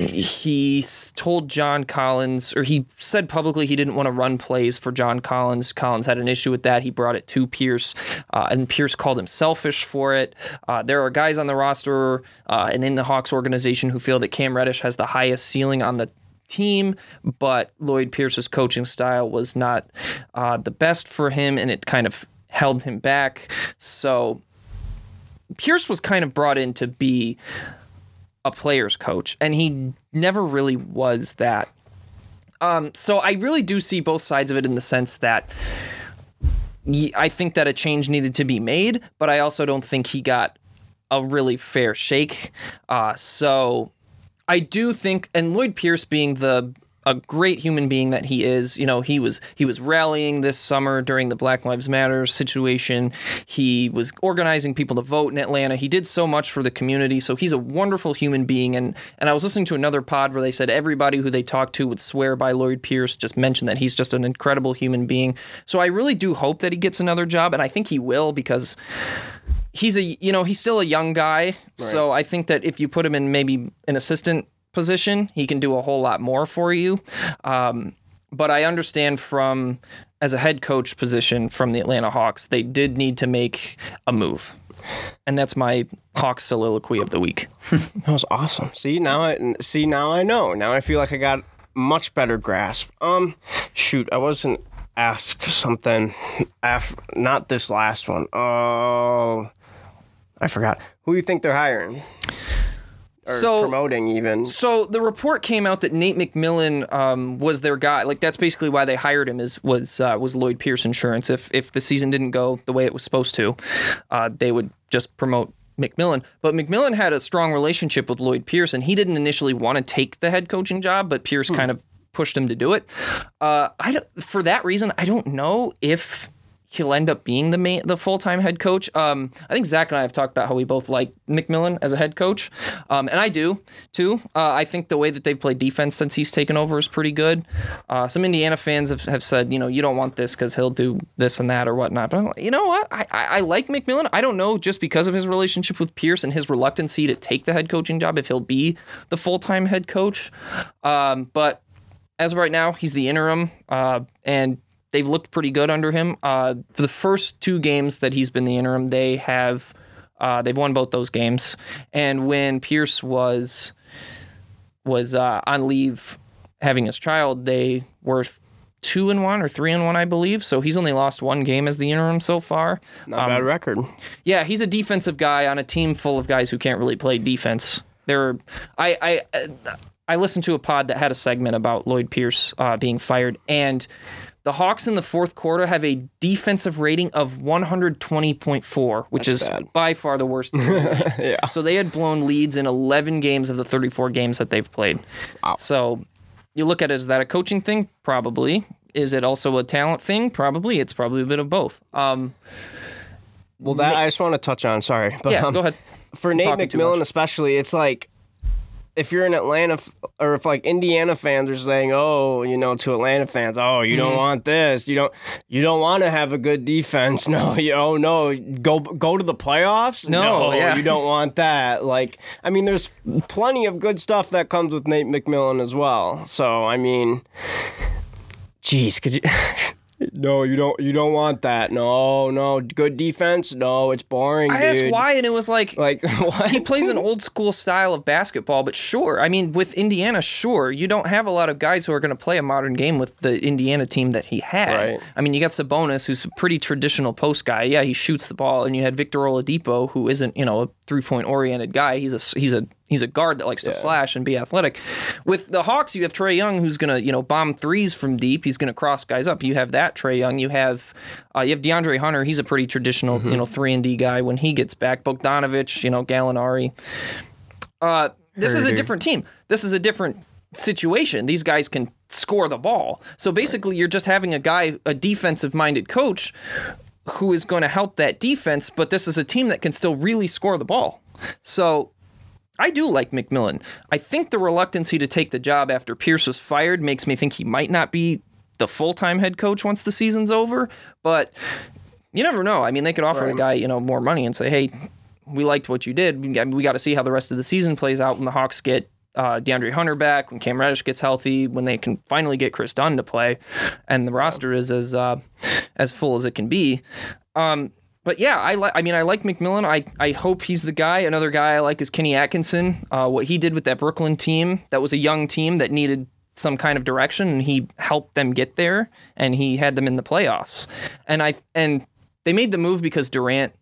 S3: He told John Collins, or he said publicly he didn't want to run plays for John Collins. Collins had an issue with that. He brought it to Pierce, uh, and Pierce called him selfish for it. Uh, there are guys on the roster uh, and in the Hawks organization who feel that Cam Reddish has the highest ceiling on the team, but Lloyd Pierce's coaching style was not uh, the best for him, and it kind of held him back. So Pierce was kind of brought in to be a player's coach, and he never really was that. Um, so I really do see both sides of it in the sense that I think that a change needed to be made, but I also don't think he got a really fair shake. Uh, so I do think, and Lloyd Pierce being the a great human being that he is, you know, he was he was rallying this summer during the Black Lives Matter situation. He was organizing people to vote in Atlanta. He did so much for the community. So he's a wonderful human being. And and I was listening to another pod where they said everybody who they talked to would swear by Lloyd Pierce. Just mentioned that he's just an incredible human being. So I really do hope that he gets another job, and I think he will because he's a you know he's still a young guy so i think that if you put him in maybe an assistant position he can do a whole lot more for you um, but i understand from as a head coach position from the atlanta hawks they did need to make a move and that's my Hawks soliloquy of the week. [LAUGHS]
S2: That was awesome. See now, I see now I know. Now I feel like I got much better grasp. Um, shoot, I wasn't asked something. Af, not this last one. Oh, I forgot. Who do you think they're hiring? Or
S3: So-
S2: promoting even?
S3: So the report came out that Nate McMillan um, was their guy. Like that's basically why they hired him. Is was uh, was Lloyd Pierce insurance? If if the season didn't go the way it was supposed to, uh, they would just promote McMillan. But McMillan had a strong relationship with Lloyd Pierce, and he didn't initially want to take the head coaching job, but Pierce kind of pushed him to do it. Uh, I don't, for that reason, I don't know if he'll end up being the main, the full time head coach. Um, I think Zach and I have talked about how we both like McMillan as a head coach, um, and I do too. Uh, I think the way that they've played defense since he's taken over is pretty good. Uh, some Indiana fans have, have said, you know, you don't want this because he'll do this and that or whatnot. But I'm like, you know what? I, I, I like McMillan. I don't know just because of his relationship with Pierce and his reluctancy to take the head coaching job if he'll be the full time head coach. Um, but as of right now, he's the interim, uh, and they've looked pretty good under him. Uh, for the first two games that he's been the interim, they have uh, they've won both those games. And when Pierce was was uh, on leave having his child, they were two and one or three and one, I believe. So he's only lost one game as the interim so far.
S2: Not a bad record.
S3: Yeah, he's a defensive guy on a team full of guys who can't really play defense. There, I, I, I listened to a pod that had a segment about Lloyd Pierce uh, being fired, and the Hawks in the fourth quarter have a defensive rating of 120.4, which
S2: That's
S3: is
S2: bad.
S3: by far the worst. the. [LAUGHS]
S2: Yeah.
S3: So they had blown leads in 11 games of the 34 games that they've played. So you look at it, is that a coaching thing? Probably. Is it also a talent thing? Probably. It's probably a bit of both. Um,
S2: Well, that I just want to touch on. Sorry, but
S3: yeah,
S2: um,
S3: go ahead.
S2: for Nate
S3: talking too
S2: McMillan especially, it's like if you're in Atlanta f- or if like Indiana fans are saying, "Oh, you know, to Atlanta fans, oh, you
S3: Mm-hmm.
S2: don't want this. You don't you don't want to have a good defense. [LAUGHS] No, you oh no, go go to the playoffs.
S3: No, yeah.
S2: you don't want that. Like, I mean, there's plenty of good stuff that comes with Nate McMillan as well. So, I mean, jeez, could you? [LAUGHS] No, you don't. You don't want that. No, no. Good defense. No, it's boring.
S3: I
S2: dude.
S3: asked why, and it was like,
S2: Like [LAUGHS] what?
S3: he plays an old school style of basketball, but sure. I mean, with Indiana, sure. You don't have a lot of guys who are going to play a modern game with the Indiana team that he had.
S2: Right.
S3: I mean, you got Sabonis, who's a pretty traditional post guy. Yeah, he shoots the ball, and you had Victor Oladipo, who isn't, you know, a three point oriented guy. He's a he's a he's a guard that likes to slash and be athletic. With the Hawks, you have Trae Young, who's going to, you know, bomb threes from deep. He's going to cross guys up. You have that Trae Young. You have uh, you have DeAndre Hunter. He's a pretty traditional, you know, three and D guy when he gets back. Bogdanovic, you know, Gallinari. Uh, this is a different team. This is a different situation. These guys can score the ball. So basically, you're just having a guy, a defensive minded coach, who is going to help that defense. But this is a team that can still really score the ball. So I do like McMillan. I think the reluctancy to take the job after Pierce was fired makes me think he might not be the full time head coach once the season's over. But you never know. I mean, they could offer the guy, you know, more money and say, "Hey, we liked what you did. We, we got to see how the rest of the season plays out when the Hawks get uh, DeAndre Hunter back, when Cam Reddish gets healthy, when they can finally get Kris Dunn to play, and the roster is as uh, as full as it can be." Um, but yeah, I. I mean, I like McMillan. I I hope he's the guy. Another guy I like is Kenny Atkinson. Uh, what he did with that Brooklyn team, that was a young team that needed some kind of direction, and he helped them get there, and he had them in the playoffs. And I and they made the move because Durant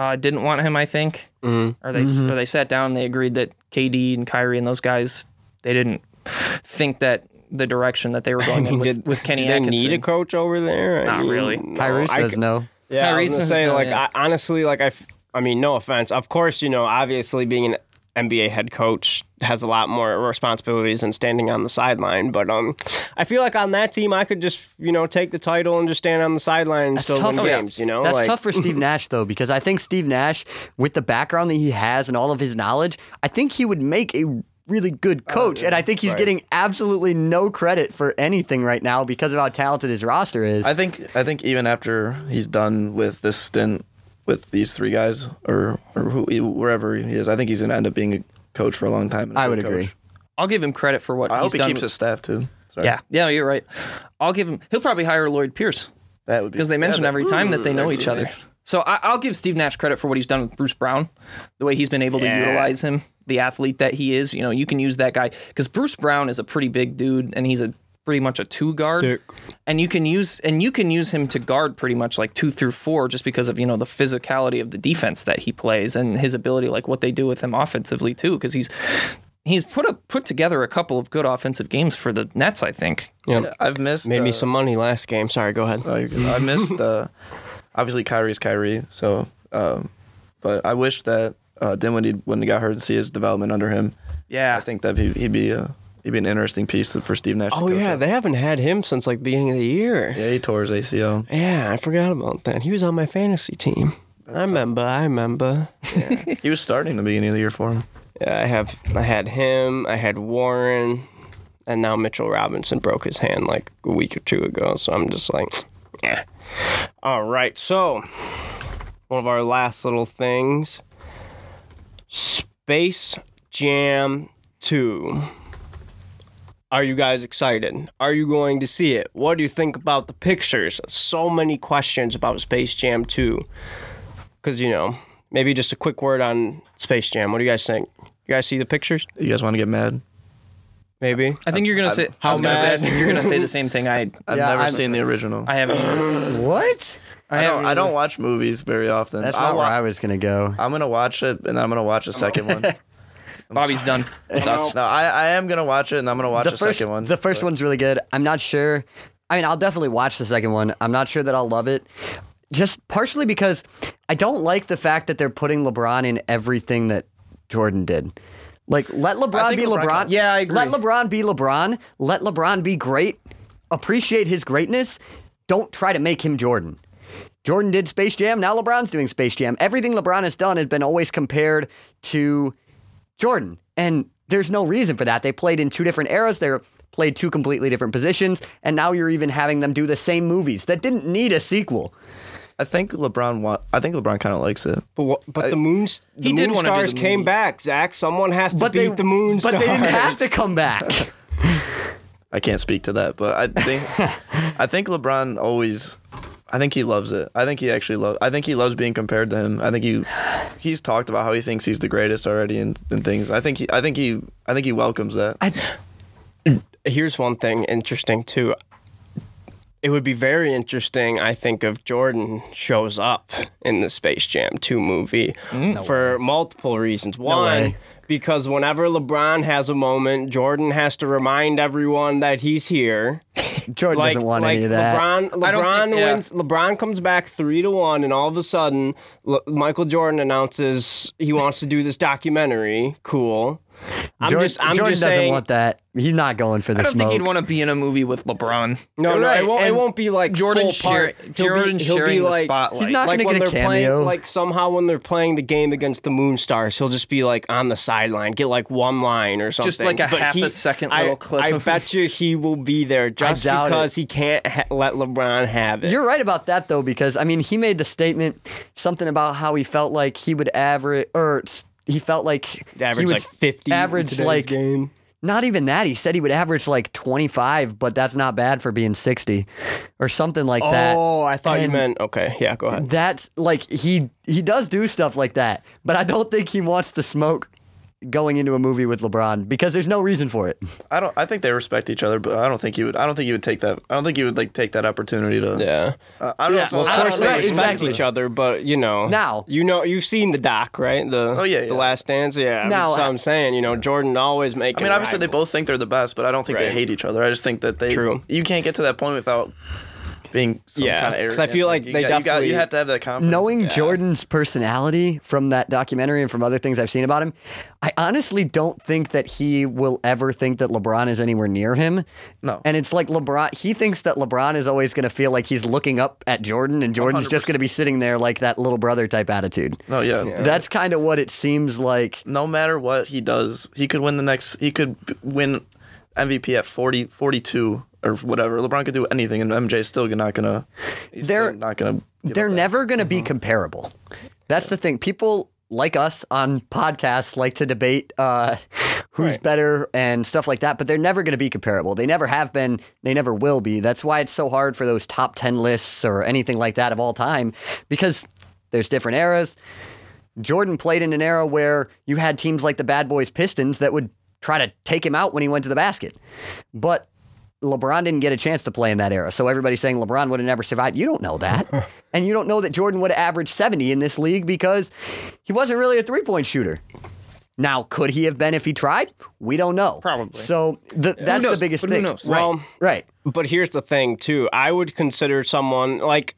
S3: uh, didn't want him. I think,
S2: Mm-hmm.
S3: or they or they sat down and they agreed that KD and Kyrie and those guys they didn't think that the direction that they were [LAUGHS] going in with,
S2: Did-
S3: with Kenny
S2: do they need a coach over there? I
S3: Not really.
S2: no,
S4: Kyrie
S2: I
S4: says
S2: c-
S4: no.
S2: Yeah, I
S3: Kyrie
S2: was gonna say
S3: no,
S2: like
S3: yeah.
S2: I, honestly, like I, f- I mean, no offense. Of course, you know, obviously being an NBA head coach has a lot more responsibilities than standing on the sideline. But um, I feel like on that team, I could just you know take the title and just stand on the sideline and
S4: That's
S2: still
S4: tough.
S2: win
S4: for-
S2: games. You know,
S4: that's
S2: like,
S4: tough for Steve [LAUGHS] Nash though, because I think Steve Nash, with the background that he has and all of his knowledge, I think he would make a really good coach. and I think he's
S2: right.
S4: getting absolutely no credit for anything right now because of how talented his roster is.
S5: I think I think even after he's done with this stint with these three guys or or who, wherever he is, I think he's gonna end up being a coach for a long time. and a
S4: I
S5: good
S4: would agree.
S3: I'll give him credit for what
S5: I
S3: he's
S5: hope he
S3: done.
S5: keeps
S3: with-
S5: his staff too. Sorry.
S3: Yeah, yeah, you're right. I'll give him. He'll probably hire Lloyd Pierce
S5: that would be
S3: because they mention
S5: yeah,
S3: every time that they know each other.
S2: teammates.
S3: So I, I'll give Steve Nash credit for what he's done with Bruce Brown, the way he's been able to utilize him, the athlete that he is. You know, you can use that guy because Bruce Brown is a pretty big dude, and he's a pretty much a two guard,
S2: Dick.
S3: and you can use and you can use him to guard pretty much like two through four, just because of you know the physicality of the defense that he plays and his ability, like what they do with him offensively too, because he's. He's put a, put together a couple of good offensive games for the Nets, I think.
S2: Yeah.
S5: Yeah, I've missed.
S2: Made me
S5: uh,
S2: some money last game. Sorry, go ahead.
S5: Oh. I missed. Uh, obviously, Kyrie's Kyrie. So, um, but I wish that uh, Dinwiddie wouldn't have got hurt and see his development under him.
S3: Yeah,
S5: I think that he'd, he'd be uh, he'd be an interesting piece for Steve Nash.
S2: Oh yeah,
S5: up.
S2: they haven't had him since like the beginning of the year.
S5: yeah, he tore his ACL.
S2: Yeah, I forgot about that. He was on my fantasy team. I remember. I remember. [LAUGHS]
S5: He was starting the beginning of the year for him.
S2: Yeah, I have. I had him. I had Warren, and now Mitchell Robinson broke his hand like a week or two ago. So I'm just like, yeah. All right. So one of our last little things: Space Jam Two. Are you guys excited? Are you going to see it? What do you think about the pictures? So many questions about Space Jam 2. Because, you know, maybe just a quick word on Space Jam. What do you guys think? You guys see the pictures?
S5: You guys want to get mad?
S2: Maybe.
S3: I think you're gonna say. I
S2: how
S3: was gonna say.
S2: bad?
S3: You're gonna say the same thing. I. [LAUGHS]
S5: I've
S4: Yeah,
S5: never
S4: I'm-
S5: seen the original.
S3: I haven't. [LAUGHS]
S4: What?
S3: I,
S5: I don't. I don't watch movies very often.
S4: That's
S5: I'll
S4: not where
S5: wa-
S4: I was gonna go.
S5: I'm gonna watch it, and then I'm gonna watch the second one. [LAUGHS]
S3: Bobby's done [LAUGHS] with us.
S5: No, I, I am gonna watch it, and I'm gonna watch the,
S4: the first,
S5: second one.
S4: The first
S5: but-
S4: one's really good. I'm not sure. I mean, I'll definitely watch the second one. I'm not sure that I'll love it. Just partially because I don't like the fact that they're putting LeBron in everything that Jordan did. Like, let LeBron be
S5: LeBron
S4: LeBron.
S3: Yeah, I agree.
S4: Let LeBron be LeBron. Let LeBron be great. Appreciate his greatness. Don't try to make him Jordan. Jordan did Space Jam. Now LeBron's doing Space Jam. Everything LeBron has done has been always compared to Jordan. And there's no reason for that. They played in two different eras. They played two completely different positions. And now you're even having them do the same movies that didn't need a sequel.
S5: I think LeBron. Want, I think LeBron kind of likes it.
S2: But what, but the moons, the
S3: He did
S2: moon
S3: wanna do
S2: stars
S3: the
S2: came back. Zach, someone has to
S4: But
S2: beat
S4: they
S2: the moon
S4: But
S2: stars.
S4: they didn't have to come back. [LAUGHS]
S5: I can't speak to that, but I think [LAUGHS] I think LeBron always. I think he loves it. I think he actually loves. I think he loves being compared to him. I think he he's talked about how he thinks he's the greatest already and, and things. I think he. I think he. I think he welcomes that.
S2: Here's one thing interesting too. It would be very interesting, I think, if Jordan shows up in the Space Jam 2 movie mm. for multiple reasons. One,
S4: way.
S2: Because whenever LeBron has a moment, Jordan has to remind everyone that he's here. [LAUGHS]
S4: Jordan
S2: like,
S4: doesn't want
S2: like
S4: any of that.
S2: LeBron, LeBron
S3: think- yeah.
S2: wins. LeBron comes back three to one, and all of a sudden, Le- Michael Jordan announces he wants to do this documentary. Cool. I'm
S4: Jordan,
S2: just, I'm
S4: Jordan
S2: just
S4: doesn't
S2: saying.
S4: want that. He's not going for the
S3: I don't
S4: smoke.
S3: think he'd want to be in a movie with LeBron.
S2: No, no,
S4: right,
S2: it won't. It
S4: and
S2: won't be like
S3: Jordan
S2: full part.
S3: share-
S2: He'll be- he'll be
S3: sharing the
S2: like-
S3: spotlight.
S4: He's not
S2: like
S4: gonna
S2: when
S4: get a
S2: they're playing,
S4: cameo.
S2: like somehow when they're playing the game against the Monstars, he'll just be like on the sideline, get like one line or something.
S3: Just like a
S2: But
S3: half
S2: he-
S3: a second
S2: I,
S3: little clip
S2: I
S3: of-
S2: bet you he will be there just because
S4: it.
S2: he can't ha- let LeBron have it.
S4: You're right about that though, because I mean, he made the statement something about how he felt like he would average, or s- he felt like
S2: He'd
S4: he
S2: average
S4: would
S2: like 50
S4: average like
S2: game.
S4: not even that. He said he would average like 25, but that's not bad for being 60 or something like that.
S2: Oh, I thought you meant okay. Yeah, go ahead.
S4: That's like he he does do stuff like that, but I don't think he wants to smoke going into a movie with LeBron because there's no reason for it.
S5: I don't. I think they respect each other, but I don't think he would. I don't think he would take that. I don't think he would like take that opportunity to.
S2: Yeah.
S5: Uh, I don't
S4: Yeah,
S5: know. so
S4: well,
S2: Of course they
S4: right,
S2: respect
S4: exactly.
S2: each other, but you know
S4: Now-
S2: you know you've seen the doc, right? The
S5: Oh, yeah,
S2: the. Last Dance. Yeah,
S4: Now,
S2: that's what
S4: I-
S2: I'm saying. You know, Jordan always making.
S5: I mean, obviously they both think they're the best, but I don't think
S2: Right.
S5: they hate each other. I just think that they.
S2: True.
S5: You can't get to that point without being some
S2: Yeah,
S5: kind of
S2: 'cause I feel like
S5: you
S2: they
S5: got, you, got,
S2: definitely-
S5: you have to have that confidence.
S4: Knowing Jordan's personality from that documentary and from other things I've seen about him, I honestly don't think that he will ever think that LeBron is anywhere near him.
S5: No.
S4: And it's like LeBron, he thinks that LeBron is always going to feel like he's looking up at Jordan and Jordan's just
S5: 100%.
S4: going to be sitting there like that little brother type attitude.
S5: No, yeah.
S4: That's kind of what it seems like.
S5: No matter what he does, he could win the next. He could win MVP at 40, 42 or whatever. LeBron could do anything, and MJ's still not gonna.
S4: They're-
S5: not gonna.
S4: They're never going to be comparable. That's the thing. People like us on podcasts like to debate uh, who's better and stuff like that, but they're never going to be comparable. They never have been. They never will be. That's why it's so hard for those top 10 lists or anything like that of all time because There's different eras. Jordan played in an era where you had teams like the Bad Boys Pistons that would try to take him out when he went to the basket. But LeBron didn't get a chance to play in that era. So everybody's saying LeBron would have never survived. You don't know that. [LAUGHS] and you don't know that Jordan would have averaged 70 in this league because he wasn't really a three point shooter. Now, could he have been if he tried? We don't know.
S3: Probably.
S4: So th- that's
S3: knows?
S4: the biggest
S3: But who
S4: thing.
S3: knows?
S4: Right.
S2: Well,
S4: right.
S2: But here's the thing, too. I would consider someone like,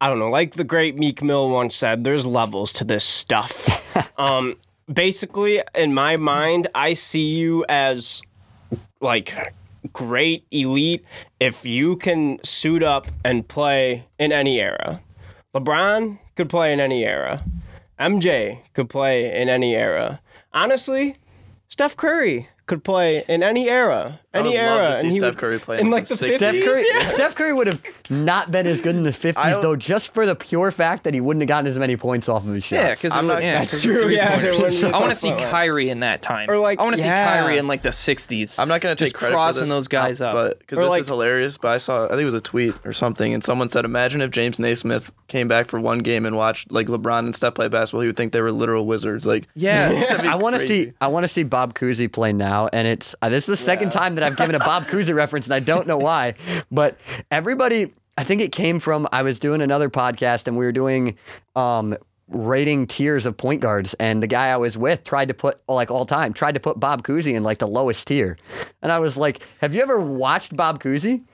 S2: I don't know, like the great Meek Mill once said, there's levels to this stuff. [LAUGHS] um, basically, in my mind, I see you as like great elite if you can suit up and play in any era. LeBron could play in any era. MJ could play in any era. Honestly, Steph Curry could play in any era,
S5: I
S2: any
S5: would
S2: era.
S5: love to see
S2: and he
S5: Steph
S2: would-
S5: Curry play
S2: in
S5: in
S2: like
S5: the
S2: the
S5: 60s.
S2: 50s.
S4: Steph Curry,
S2: yeah.
S4: Steph Curry would have not been as good in the 50s,
S5: I-
S4: though, just for the pure fact that he wouldn't have gotten as many points off of his shots.
S3: Yeah, because
S5: I'm not-
S3: yeah,
S2: That's
S3: 'cause
S2: true,
S3: three
S2: yeah,
S3: pointers.
S2: there wouldn't [LAUGHS] be
S3: I want to see
S2: that.
S3: Kyrie in that time.
S2: Or like-
S3: I want to
S2: yeah.
S3: see Kyrie in like the '60s.
S5: I'm not gonna
S3: just
S5: take credit
S3: crossing
S5: for this,
S3: those guys up.
S5: but because
S2: Or
S5: this
S2: like-
S5: is hilarious. But I saw, I think it was a tweet or something, and someone said, "Imagine if James Naismith came back for one game and watched like LeBron and Steph play basketball. He would think they were literal wizards. Like,
S3: yeah, [LAUGHS]
S4: I want to see. I want to see Bob Cousy play now, and it's uh, this is the second time that I've given a Bob Cousy reference, and I don't know why. But everybody, I think it came from I was doing another podcast, and we were doing um, rating tiers of point guards, and the guy I was with tried to put like all time tried to put Bob Cousy in like the lowest tier, and I was like, Have you ever watched Bob Cousy?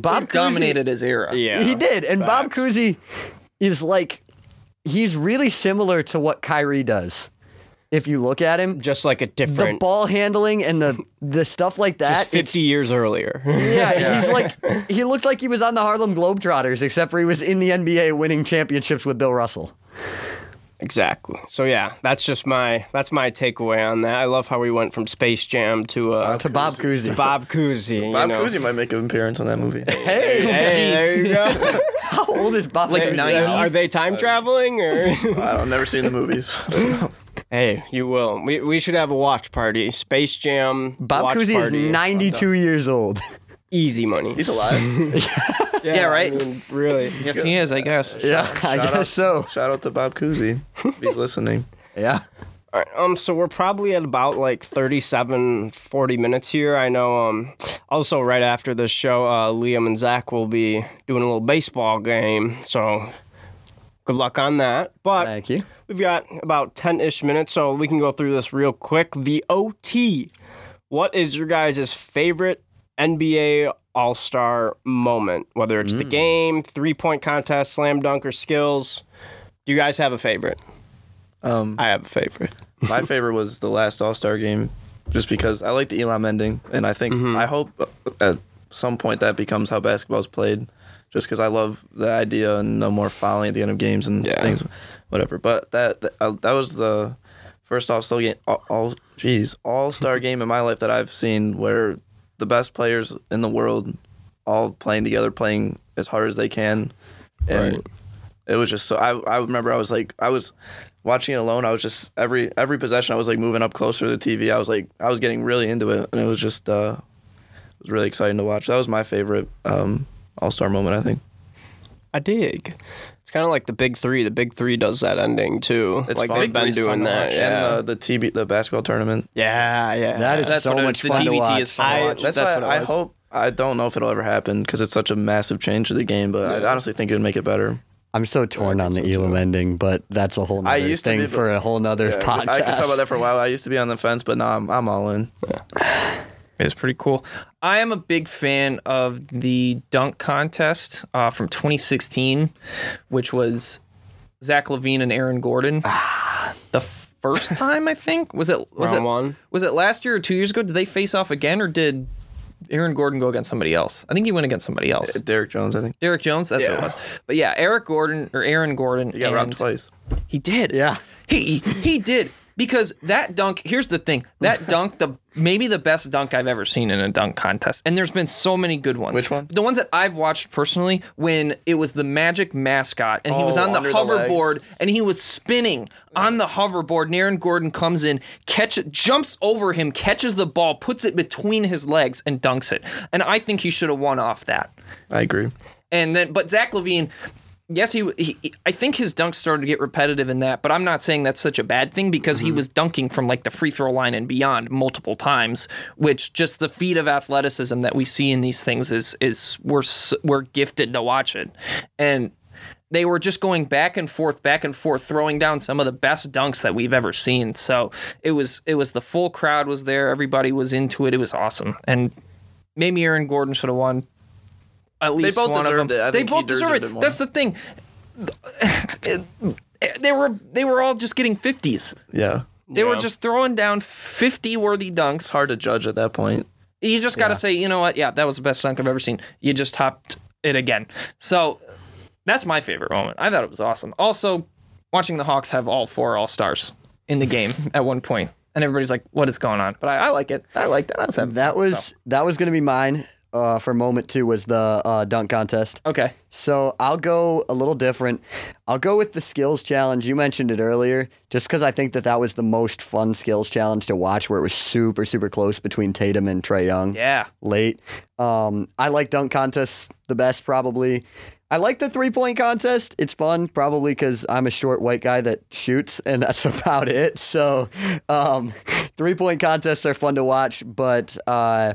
S4: Bob Cousy-
S3: dominated his era.
S2: Yeah.
S4: he did. And Bob
S2: Facts.
S4: Cousy is like, he's really similar to what Kyrie does. If you look at him,
S2: Just like a different the
S4: ball handling and the the stuff like that.
S2: just 50 years earlier. [LAUGHS]
S4: it's- yeah, he's like he looked like he was on the Harlem Globetrotters, except for he was in the NBA winning championships with Bill Russell.
S2: exactly. So yeah, that's just my that's my takeaway on that. I love how we went from Space Jam to uh,
S4: To Bob Cousy.
S2: Bob Cousy.
S5: Bob
S2: you know.
S5: Cousy might make an appearance on that movie.
S4: Hey,
S2: Hey, there you go. [LAUGHS]
S4: how old is Bob?
S3: Like 90.
S2: Are they time traveling or?
S5: I've never seen the movies. [LAUGHS]
S2: hey, you will. We, we should have a watch party. Space Jam.
S4: Bob
S2: watch
S4: Cousy is
S2: party.
S4: 92 years old.
S2: Easy money.
S5: He's alive. [LAUGHS]
S2: yeah,
S3: right?
S2: I mean, really.
S3: Yes, he is. I guess.
S4: Yeah, I
S5: Shout
S4: guess
S5: out-
S4: so.
S5: Shout out to Bob Cousy if he's listening. [LAUGHS]
S4: Yeah.
S2: All right, um, so we're probably at about like 37, 40 minutes here. I know. Um, also right after this show, uh, Liam and Zach will be doing a little baseball game. So good luck on that. But
S4: Thank you.
S2: we've got about 10-ish minutes, so we can go through this real quick. The OT. What is your guys' favorite NBA All-Star moment? Whether it's the game, three-point contest, slam dunk, or skills. Do you guys have a favorite?
S5: Um,
S2: I have a favorite. [LAUGHS]
S5: my favorite was the last All Star game, just because I like the Elam ending, and I think
S2: Mm-hmm.
S5: I hope at some point that becomes how basketball is played. Just because I love the idea and no more fouling at the end of games and
S2: Yeah.
S5: things, whatever. But that that, uh, that was the first All Star game, all, all geez, All Star [LAUGHS] game in my life that I've seen where the best players in the world all playing together, playing as hard as they can, and
S2: Right.
S5: it was just so. I I remember I was like I was watching it alone. I was just every every possession I was like moving up closer to the TV. I was like I was getting really into it, and it was just uh, it was really exciting to watch. That was my favorite um, All Star moment. I think
S2: I dig. It's kind of like the Big Three. The Big Three does that ending too.
S5: It's
S2: like
S5: fun.
S2: they've been
S3: Three's fun
S2: doing
S3: to
S2: that.
S3: watch.
S2: Yeah.
S5: and the the TB the basketball tournament.
S2: yeah, yeah.
S4: That is
S3: That's
S4: so
S3: what it
S4: much
S3: is. The
S4: fun to
S3: TBT
S4: watch.
S3: is fun
S2: I-
S3: to watch.
S5: That's,
S3: That's,
S5: why
S3: what it
S5: I
S3: was.
S5: hope. I don't know if it'll ever happen because it's such a massive change to the game, but I honestly think it would make it better.
S4: I'm so torn on the Elam ending, but that's a whole nother
S5: I used to
S4: thing
S5: be, but-
S4: for a whole nother
S5: Yeah,
S4: podcast.
S5: I could talk about that for a while. I used to be on the fence, but now I'm I'm all in.
S3: It's pretty cool. I am a big fan of the dunk contest uh, from 2016, which was Zach LaVine and Aaron Gordon. the first time I think was it was
S2: Round
S3: it
S2: one?
S3: was it last year or two years ago? Did they face off again, or did Aaron Gordon go against somebody else? I think he went against somebody else.
S5: Derrick Jones, I think
S3: Derrick Jones, that's what
S2: Yeah.
S3: it was. But yeah, Eric Gordon or Aaron Gordon.
S5: he got
S3: and-
S5: robbed twice.
S3: he did.
S4: Yeah.
S3: He he did because that dunk. Here's the thing. That [LAUGHS] dunk, the maybe the best dunk I've ever seen in a dunk contest, and there's been so many good ones.
S5: Which one?
S3: The ones that I've watched personally, when it was the Magic mascot, and he was
S5: Oh,
S3: on the
S5: under the
S3: hoverboard, and he was spinning on the hoverboard. And Aaron Gordon comes in, catch jumps over him, catches the ball, puts it between his legs, and dunks it. And I think he should have won off that.
S5: I agree.
S3: And then, but Zach LaVine, yes, he, he. I think his dunks started to get repetitive in that, but I'm not saying that's such a bad thing because he mm-hmm. was dunking from like the free throw line and beyond multiple times, which just the feat of athleticism that we see in these things is is we're we're gifted to watch it, and they were just going back and forth, back and forth, throwing down some of the best dunks that we've ever seen. So it was it was the full crowd was there, everybody was into it. It was awesome, and maybe Aaron Gordon should have won. At least
S5: both
S3: one of
S5: deserved
S3: them.
S5: it. I
S3: they
S5: think
S3: both deserve
S5: deserved
S3: it.
S5: it more.
S3: That's the thing. [LAUGHS] They were they were all just getting fifties.
S5: Yeah.
S3: They were just throwing down fifty worthy dunks.
S5: It's hard to judge at that point.
S3: You just got to say, you know what? Yeah, that was the best dunk I've ever seen. You just topped it again. So that's my favorite moment. I thought it was awesome. Also, watching the Hawks have all four All Stars in the game [LAUGHS] at one point, and everybody's like, "What is going on?" But I, I like it. I like that. I was having
S4: That was
S3: so.
S4: that was gonna be mine uh, for moment two was the uh, dunk contest.
S3: okay.
S4: So I'll go a little different. I'll go with the skills challenge. You mentioned it earlier, just because I think that that was the most fun skills challenge to watch, where it was super super close between Tatum and Trae Young.
S3: Yeah.
S4: late. Um, I like dunk contests the best, probably. I like the three point contest. It's fun, probably because I'm a short white guy that shoots, and that's [LAUGHS] about it. So, um, three point contests are fun to watch, but uh,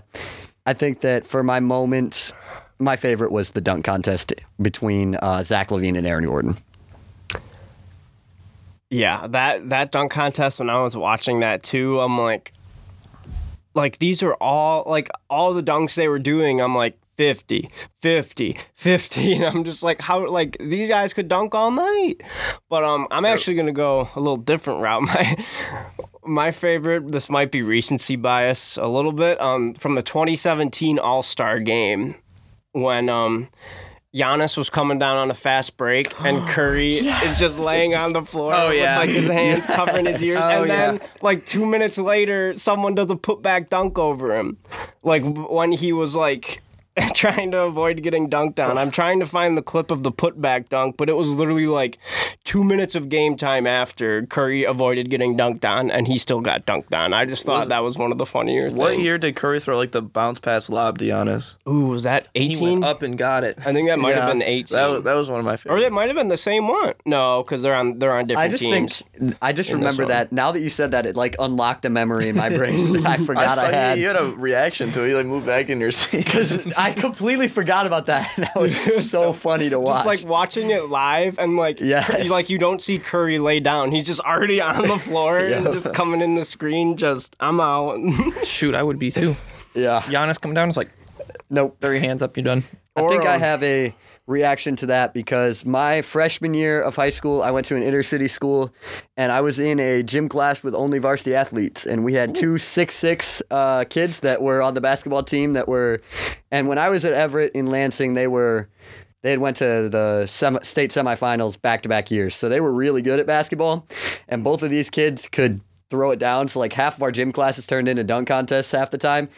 S4: I think that for my moment, my favorite was the dunk contest between uh, Zach LaVine and Aaron Gordon.
S2: Yeah, that that dunk contest when I was watching that too, I'm like like these are all like all the dunks they were doing, I'm like 50, 50, 50 [LAUGHS] and I'm just like how like these guys could dunk all night. But um I'm actually going to go a little different route. [LAUGHS] My my favorite, this might be recency bias a little bit, um from the 2017 All-Star game when um Giannis was coming down on a fast break, [GASPS] and Curry is just laying on the floor
S3: Oh, yeah.
S2: with like his hands [LAUGHS] covering his ears,
S3: Oh,
S2: and then
S3: yeah.
S2: like two minutes later, someone does a putback dunk over him, like when he was like [LAUGHS] trying to avoid getting dunked on. I'm trying to find the clip of the putback dunk, but it was literally like two minutes of game time after Curry avoided getting dunked on, and he still got dunked on. I just thought
S5: Was-
S2: that was one of the funnier things.
S5: What year did Curry throw like the bounce pass lob to Giannis?
S2: Ooh, was that
S3: He
S2: 18?
S3: went up and got it.
S2: I think that might
S5: Yeah,
S2: have been 18.
S5: That was, that was one of my favorites.
S2: Or that might have been the same one. No, because they're on they're on different
S4: I just
S2: teams.
S4: think I just remember that now that you said that it like unlocked a memory in my brain [LAUGHS] that I
S5: I
S4: forgot
S5: saw
S4: I, had.
S5: you, you had a reaction to it. You like moved back in your [LAUGHS] seat.
S4: Because I completely forgot about that. [LAUGHS] That was [LAUGHS] so funny to watch.
S2: Just like watching it live and like
S4: Yes.
S2: like you don't see Curry lay down. He's just already on the floor [LAUGHS] and just coming in the screen. Just I'm out.
S3: Shoot, I would be too.
S4: yeah.
S3: Giannis coming down is like,
S4: Nope.
S3: throw your hands up, you're done.
S4: I think I
S2: um,
S4: have a reaction to that because my freshman year of high school, I went to an inner city school, and I was in a gym class with only varsity athletes, and we had two six six uh, kids that were on the basketball team that were, and when I was at Everett in Lansing, they were. They had went to the sem- state semifinals back to back years, so they were really good at basketball, and both of these kids could throw it down. So like half of our gym classes turned into dunk contests half the time,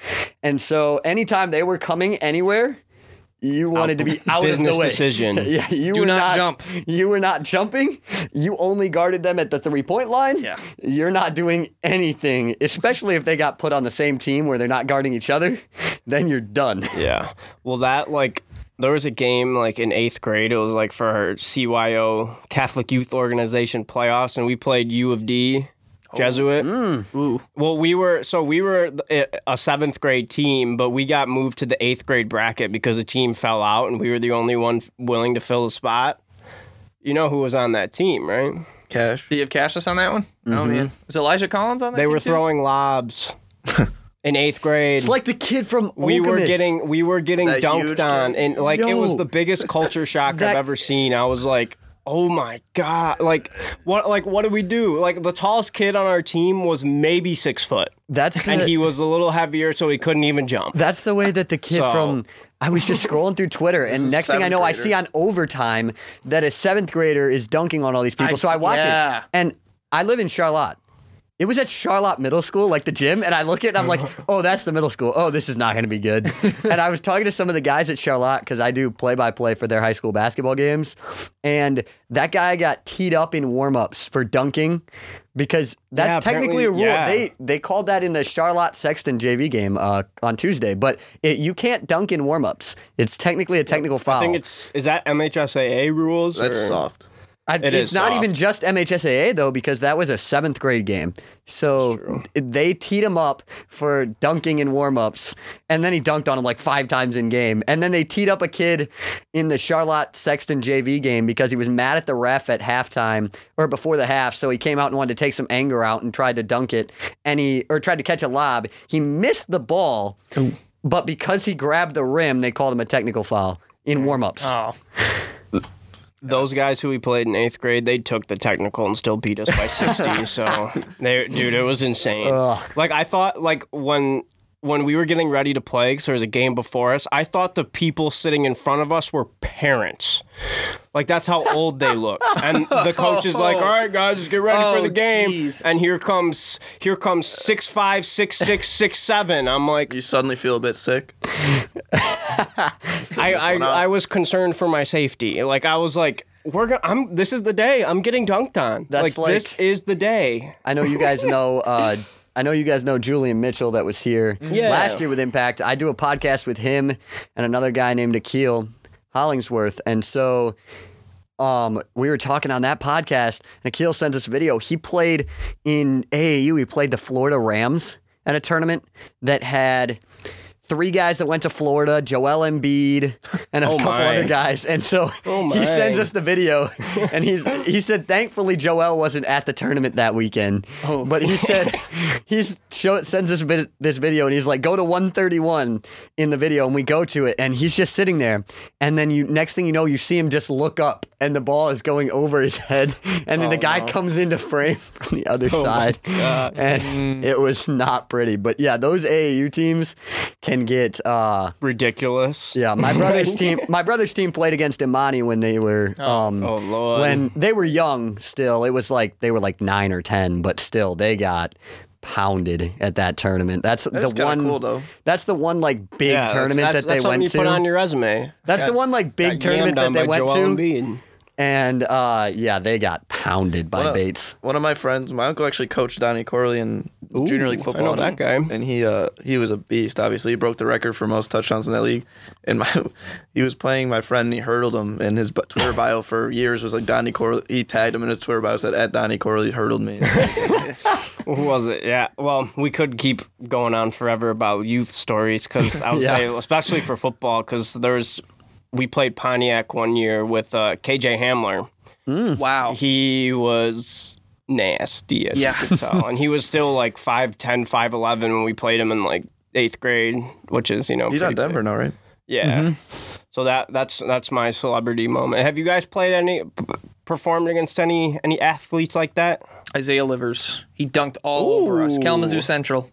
S4: and so anytime they were coming anywhere, you wanted to be out of the way.
S2: decision. [LAUGHS]
S4: yeah, you
S3: Do
S4: were
S3: not jump.
S4: You were not jumping. You only guarded them at the three point line.
S3: Yeah.
S4: You're not doing anything, especially if they got put on the same team where they're not guarding each other. [LAUGHS] Then you're done.
S2: yeah. Well, that like there was a game like in eighth grade. It was like for our CYO Catholic Youth Organization playoffs, and we played U of D. Oh, Jesuit. Mm.
S3: Ooh.
S2: Well, we were so we were a seventh grade team, but we got moved to the eighth grade bracket because the team fell out, and we were the only one willing to fill the spot. You know who was on that team, right?
S5: Cash.
S3: Do you have Cassius on that one? Oh man, mm-hmm. is Elijah Collins on that?
S2: They
S3: team
S2: were
S3: too?
S2: throwing lobs [LAUGHS] in eighth grade.
S4: It's like the kid from
S2: we were getting we were getting
S5: That
S2: dunked on,
S5: kid?
S2: and like it was the biggest culture [LAUGHS] shock
S4: that-
S2: I've ever seen. I was like. Oh my god! Like what? Like what do we do? Like the tallest kid on our team was maybe six foot,
S4: That's the,
S2: and he was a little heavier, so he couldn't even jump.
S4: That's the way that the kid
S2: So-
S4: from. I was just [LAUGHS] scrolling through Twitter, and next thing I
S5: seventh
S4: know, I see on overtime that a seventh grader is dunking on all these people.
S3: I
S4: so i watch
S3: yeah.
S4: it, and I live in Charlotte. It was at Charlotte Middle School, like the gym, and I look at it and I'm like, [LAUGHS] oh, that's the middle school. Oh, this is not going to be good. [LAUGHS] and I was talking to some of the guys at Charlotte because I do play by play for their high school basketball games, and that guy got teed up in warm ups for dunking because that's
S2: Yeah,
S4: technically a rule.
S2: yeah.
S4: They they called that in the Charlotte Sexton JV game uh, on Tuesday, but it, you can't dunk in warm ups. It's technically a technical foul.
S2: I think it's is that MHSAA rules?
S5: That's
S2: or-
S5: soft.
S4: I,
S2: It
S4: it's
S2: is
S4: not
S2: soft.
S4: even just MHSAA though, because that was a seventh grade game. So they teed him up for dunking in warm-ups, and then he dunked on him like five times in game. And then they teed up a kid in the Charlotte Sexton JV game because he was mad at the ref at halftime or before the half. So he came out and wanted to take some anger out and tried to dunk it, and he or tried to catch a lob. He missed the ball, but because he grabbed the rim, they called him a technical foul in warm-ups.
S3: Oh,
S2: Those guys who we played in eighth grade, they took the technical and still beat us by sixty. [LAUGHS] so, they, dude, it was insane. Like I thought, like when when we were getting ready to play, because there was a game before us, I thought the people sitting in front of us were parents. Like that's how old they looked. And the [LAUGHS] coach is like, "All right, guys, just get ready for
S3: Oh,
S2: the game."
S3: jeez.
S2: And here comes here comes six five, six six, [LAUGHS] six seven. I'm like,
S5: You suddenly feel a bit sick. [LAUGHS]
S2: I, I. I was concerned for my safety. Like I was like, we're gonna, I'm. This is the day. I'm getting dunked on.
S4: That's
S2: like, this is the day.
S4: I know you guys know. Uh, I know you guys know Julian Mitchell that was here
S2: Yeah.
S4: last year with Impact. I do a podcast with him and another guy named Akil Hollingsworth, and so um, we were talking on that podcast. And Akil sends us a video. He played in AAU. He played the Florida Rams at a tournament that had. Three guys that went to Florida, Joel Embiid, and a
S2: Oh
S4: couple
S2: my.
S4: other guys. And so
S2: Oh
S4: he sends us the video, and he's [LAUGHS] he said thankfully Joel wasn't at the tournament that weekend,
S2: Oh.
S4: but he said [LAUGHS] he sends us vid- this video, and he's like go to 131 in the video, and we go to it, and he's just sitting there, and then you next thing you know you see him just look up, and the ball is going over his head, [LAUGHS] and then the guy comes into frame from the other side, and it was not pretty. But yeah, those AAU teams can get. uh
S2: Ridiculous.
S4: yeah, my [LAUGHS] brother's team. My brother's team played against Imani when they were um,
S2: Oh, Lord.
S4: when they were young. Still, it was like they were like nine or ten, but still they got pounded at that tournament. That's
S5: That's
S4: the one.
S5: cool, though.
S4: That's the one like big
S2: Yeah,
S4: tournament
S2: that's,
S4: that they
S2: that's
S4: went
S2: you
S4: to.
S2: put on your resume.
S4: that's the one like big tournament that they went
S2: Joel
S4: to,
S2: Embiid.
S4: And uh, yeah, they got pounded by
S5: Well,
S4: Bates.
S5: One of my friends, my uncle actually coached Donnie Corley in junior league football.
S2: I
S5: football.
S2: know
S5: and-
S2: that guy.
S5: And he uh he was a beast. Obviously, he broke the record for most touchdowns in that league. And my [LAUGHS] he was playing my friend, and he hurdled him. And his Twitter bio for years was like Donnie Corley. He tagged him in his Twitter bio said at Donnie Corley hurdled me. [LAUGHS]
S2: Who was it? Yeah. Well, we could keep going on forever about youth stories because I would [LAUGHS]
S4: Yeah.
S2: say, especially for football, because there's we played Pontiac one year with uh, KJ Hamler.
S3: wow.
S2: He was nasty, as
S3: Yeah.
S2: you could tell, and he was still like 5'10", 5'11", when we played him in like eighth grade, which is you know
S5: He's on
S2: pretty big.
S5: Denver now, right?
S2: Yeah. So that that's that's my celebrity moment. Have you guys played any performed against any any athletes like that?
S3: Isaiah Livers. He dunked all over us. Kalamazoo Central.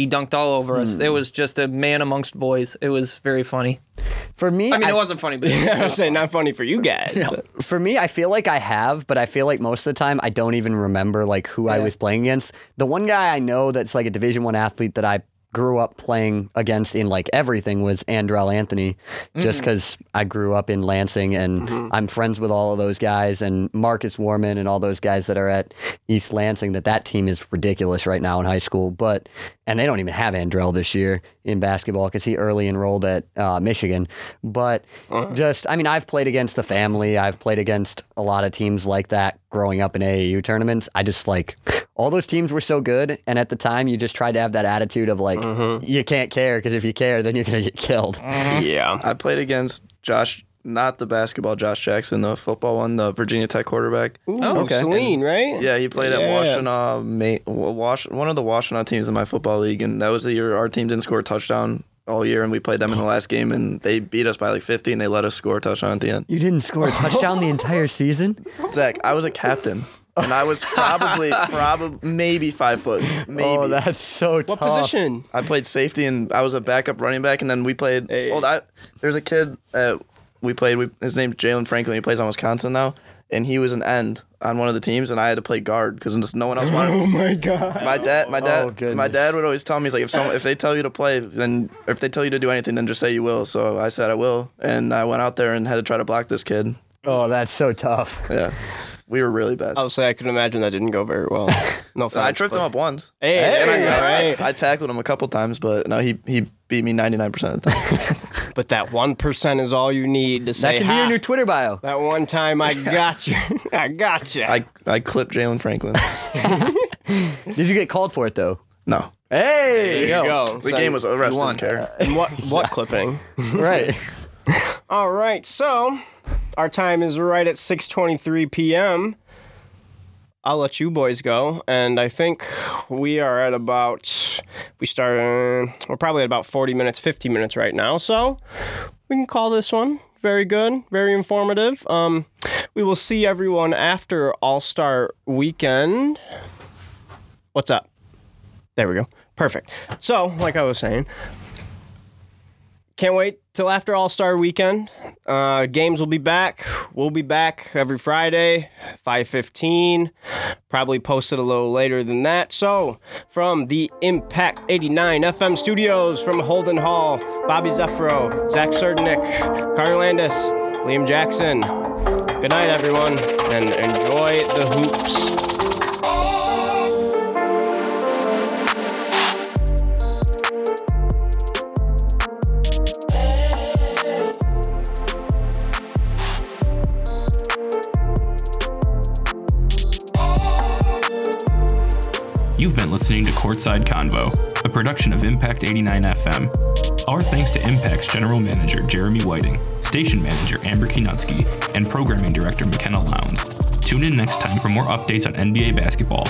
S3: He dunked all over us.
S2: Hmm.
S3: It was just a man amongst boys. It was very funny.
S4: For me,
S3: I mean, it wasn't funny, but it [LAUGHS] was-
S2: I was saying not funny for you guys. but-
S4: for me, I feel like I have, but I feel like most of the time I don't even remember like who I was playing against. The one guy I know that's like a Division One athlete that I grew up playing against in like everything was Andrel Anthony, just mm-hmm. because I grew up in Lansing and mm-hmm. I'm friends with all of those guys and Marcus Warman and all those guys that are at East Lansing. That that team is ridiculous right now in high school, but and they don't even have Andrel this year in basketball because he early enrolled at uh, Michigan. But uh. just, I mean, I've played against the family. I've played against a lot of teams like that growing up in AAU tournaments. I just like all those teams were so good, and at the time, you just tried to have that attitude of like mm-hmm. you can't care because if you care, then you're gonna get killed. Mm-hmm.
S2: yeah.
S5: I played against Josh, not the basketball Josh Jackson, the football one, the Virginia Tech quarterback.
S2: Ooh,
S3: Oh, okay.
S2: Saline, right?
S5: Yeah, he played
S2: Yeah.
S5: at Washtenaw, Ma- Wash, one of the Washtenaw teams in my football league, and that was the year our team didn't score a touchdown all year, and we played them in the last [GASPS] game, and they beat us by like 50, and they let us score a touchdown at the end.
S4: You didn't score a touchdown the [LAUGHS] entire season.
S5: Zach, I was a captain, and I was probably, [LAUGHS] probably maybe five foot, maybe.
S4: Oh, that's so
S2: What
S4: tough.
S2: position?
S5: I played safety, and I was a backup running back, and then we played.
S2: Hey.
S5: Well, that there's a kid uh, we played. We, his name's Jalen Franklin. He plays on Wisconsin now, and he was an end on one of the teams, and I had to play guard because no one else wanted. [LAUGHS]
S2: Oh my god.
S5: My dad, my dad, my dad would always tell me he's like if some if they tell you to play, then or if they tell you to do anything, then just say you will. So I said I will, and I went out there and had to try to block this kid.
S4: Oh, that's so tough.
S5: Yeah, we were really bad.
S2: I would say I can imagine that didn't go very well. [LAUGHS] No offense.
S5: I tripped him up once.
S2: Hey,
S5: And I,
S2: all right.
S5: I tackled him a couple times, but no, he he beat me 99% of the time. [LAUGHS]
S2: But that one percent is all you need to say.
S4: That can be
S2: "Ha,
S4: your new Twitter bio.
S2: That one time I [LAUGHS] got you. I got you.
S5: I I clipped Jalen Franklin.
S4: Did you get called for it though?
S5: No,
S4: Hey,
S2: there you go.
S5: the
S2: So-
S5: game was arrested.
S4: won.
S5: Didn't care.
S2: What what clipping?
S4: right.
S2: All right, so our time is right at 6:23 p.m. I'll let you boys go, and I think we are at about we start. Uh, we're probably at about 40 minutes, 50 minutes right now, so we can call this one very good, very informative. Um, we will see everyone after All Star Weekend. What's up? There we go. Perfect. So, like I was saying, can't wait till after All Star Weekend. Uh, games will be back. We'll be back every Friday, five fifteen. Probably posted a little later than that. So, from the Impact 89 FM studios from Holden Hall, Bobby Zeffero, Zach Surdenik, Carter Landis, Liam Jackson. Good night, everyone, and enjoy the hoops.
S1: Listening to Courtside Convo, a production of Impact 89 FM. Our thanks to Impact's General Manager Jeremy Whiting, Station Manager Amber Kinutsky, and Programming Director McKenna Lowndes. Tune in next time for more updates on NBA basketball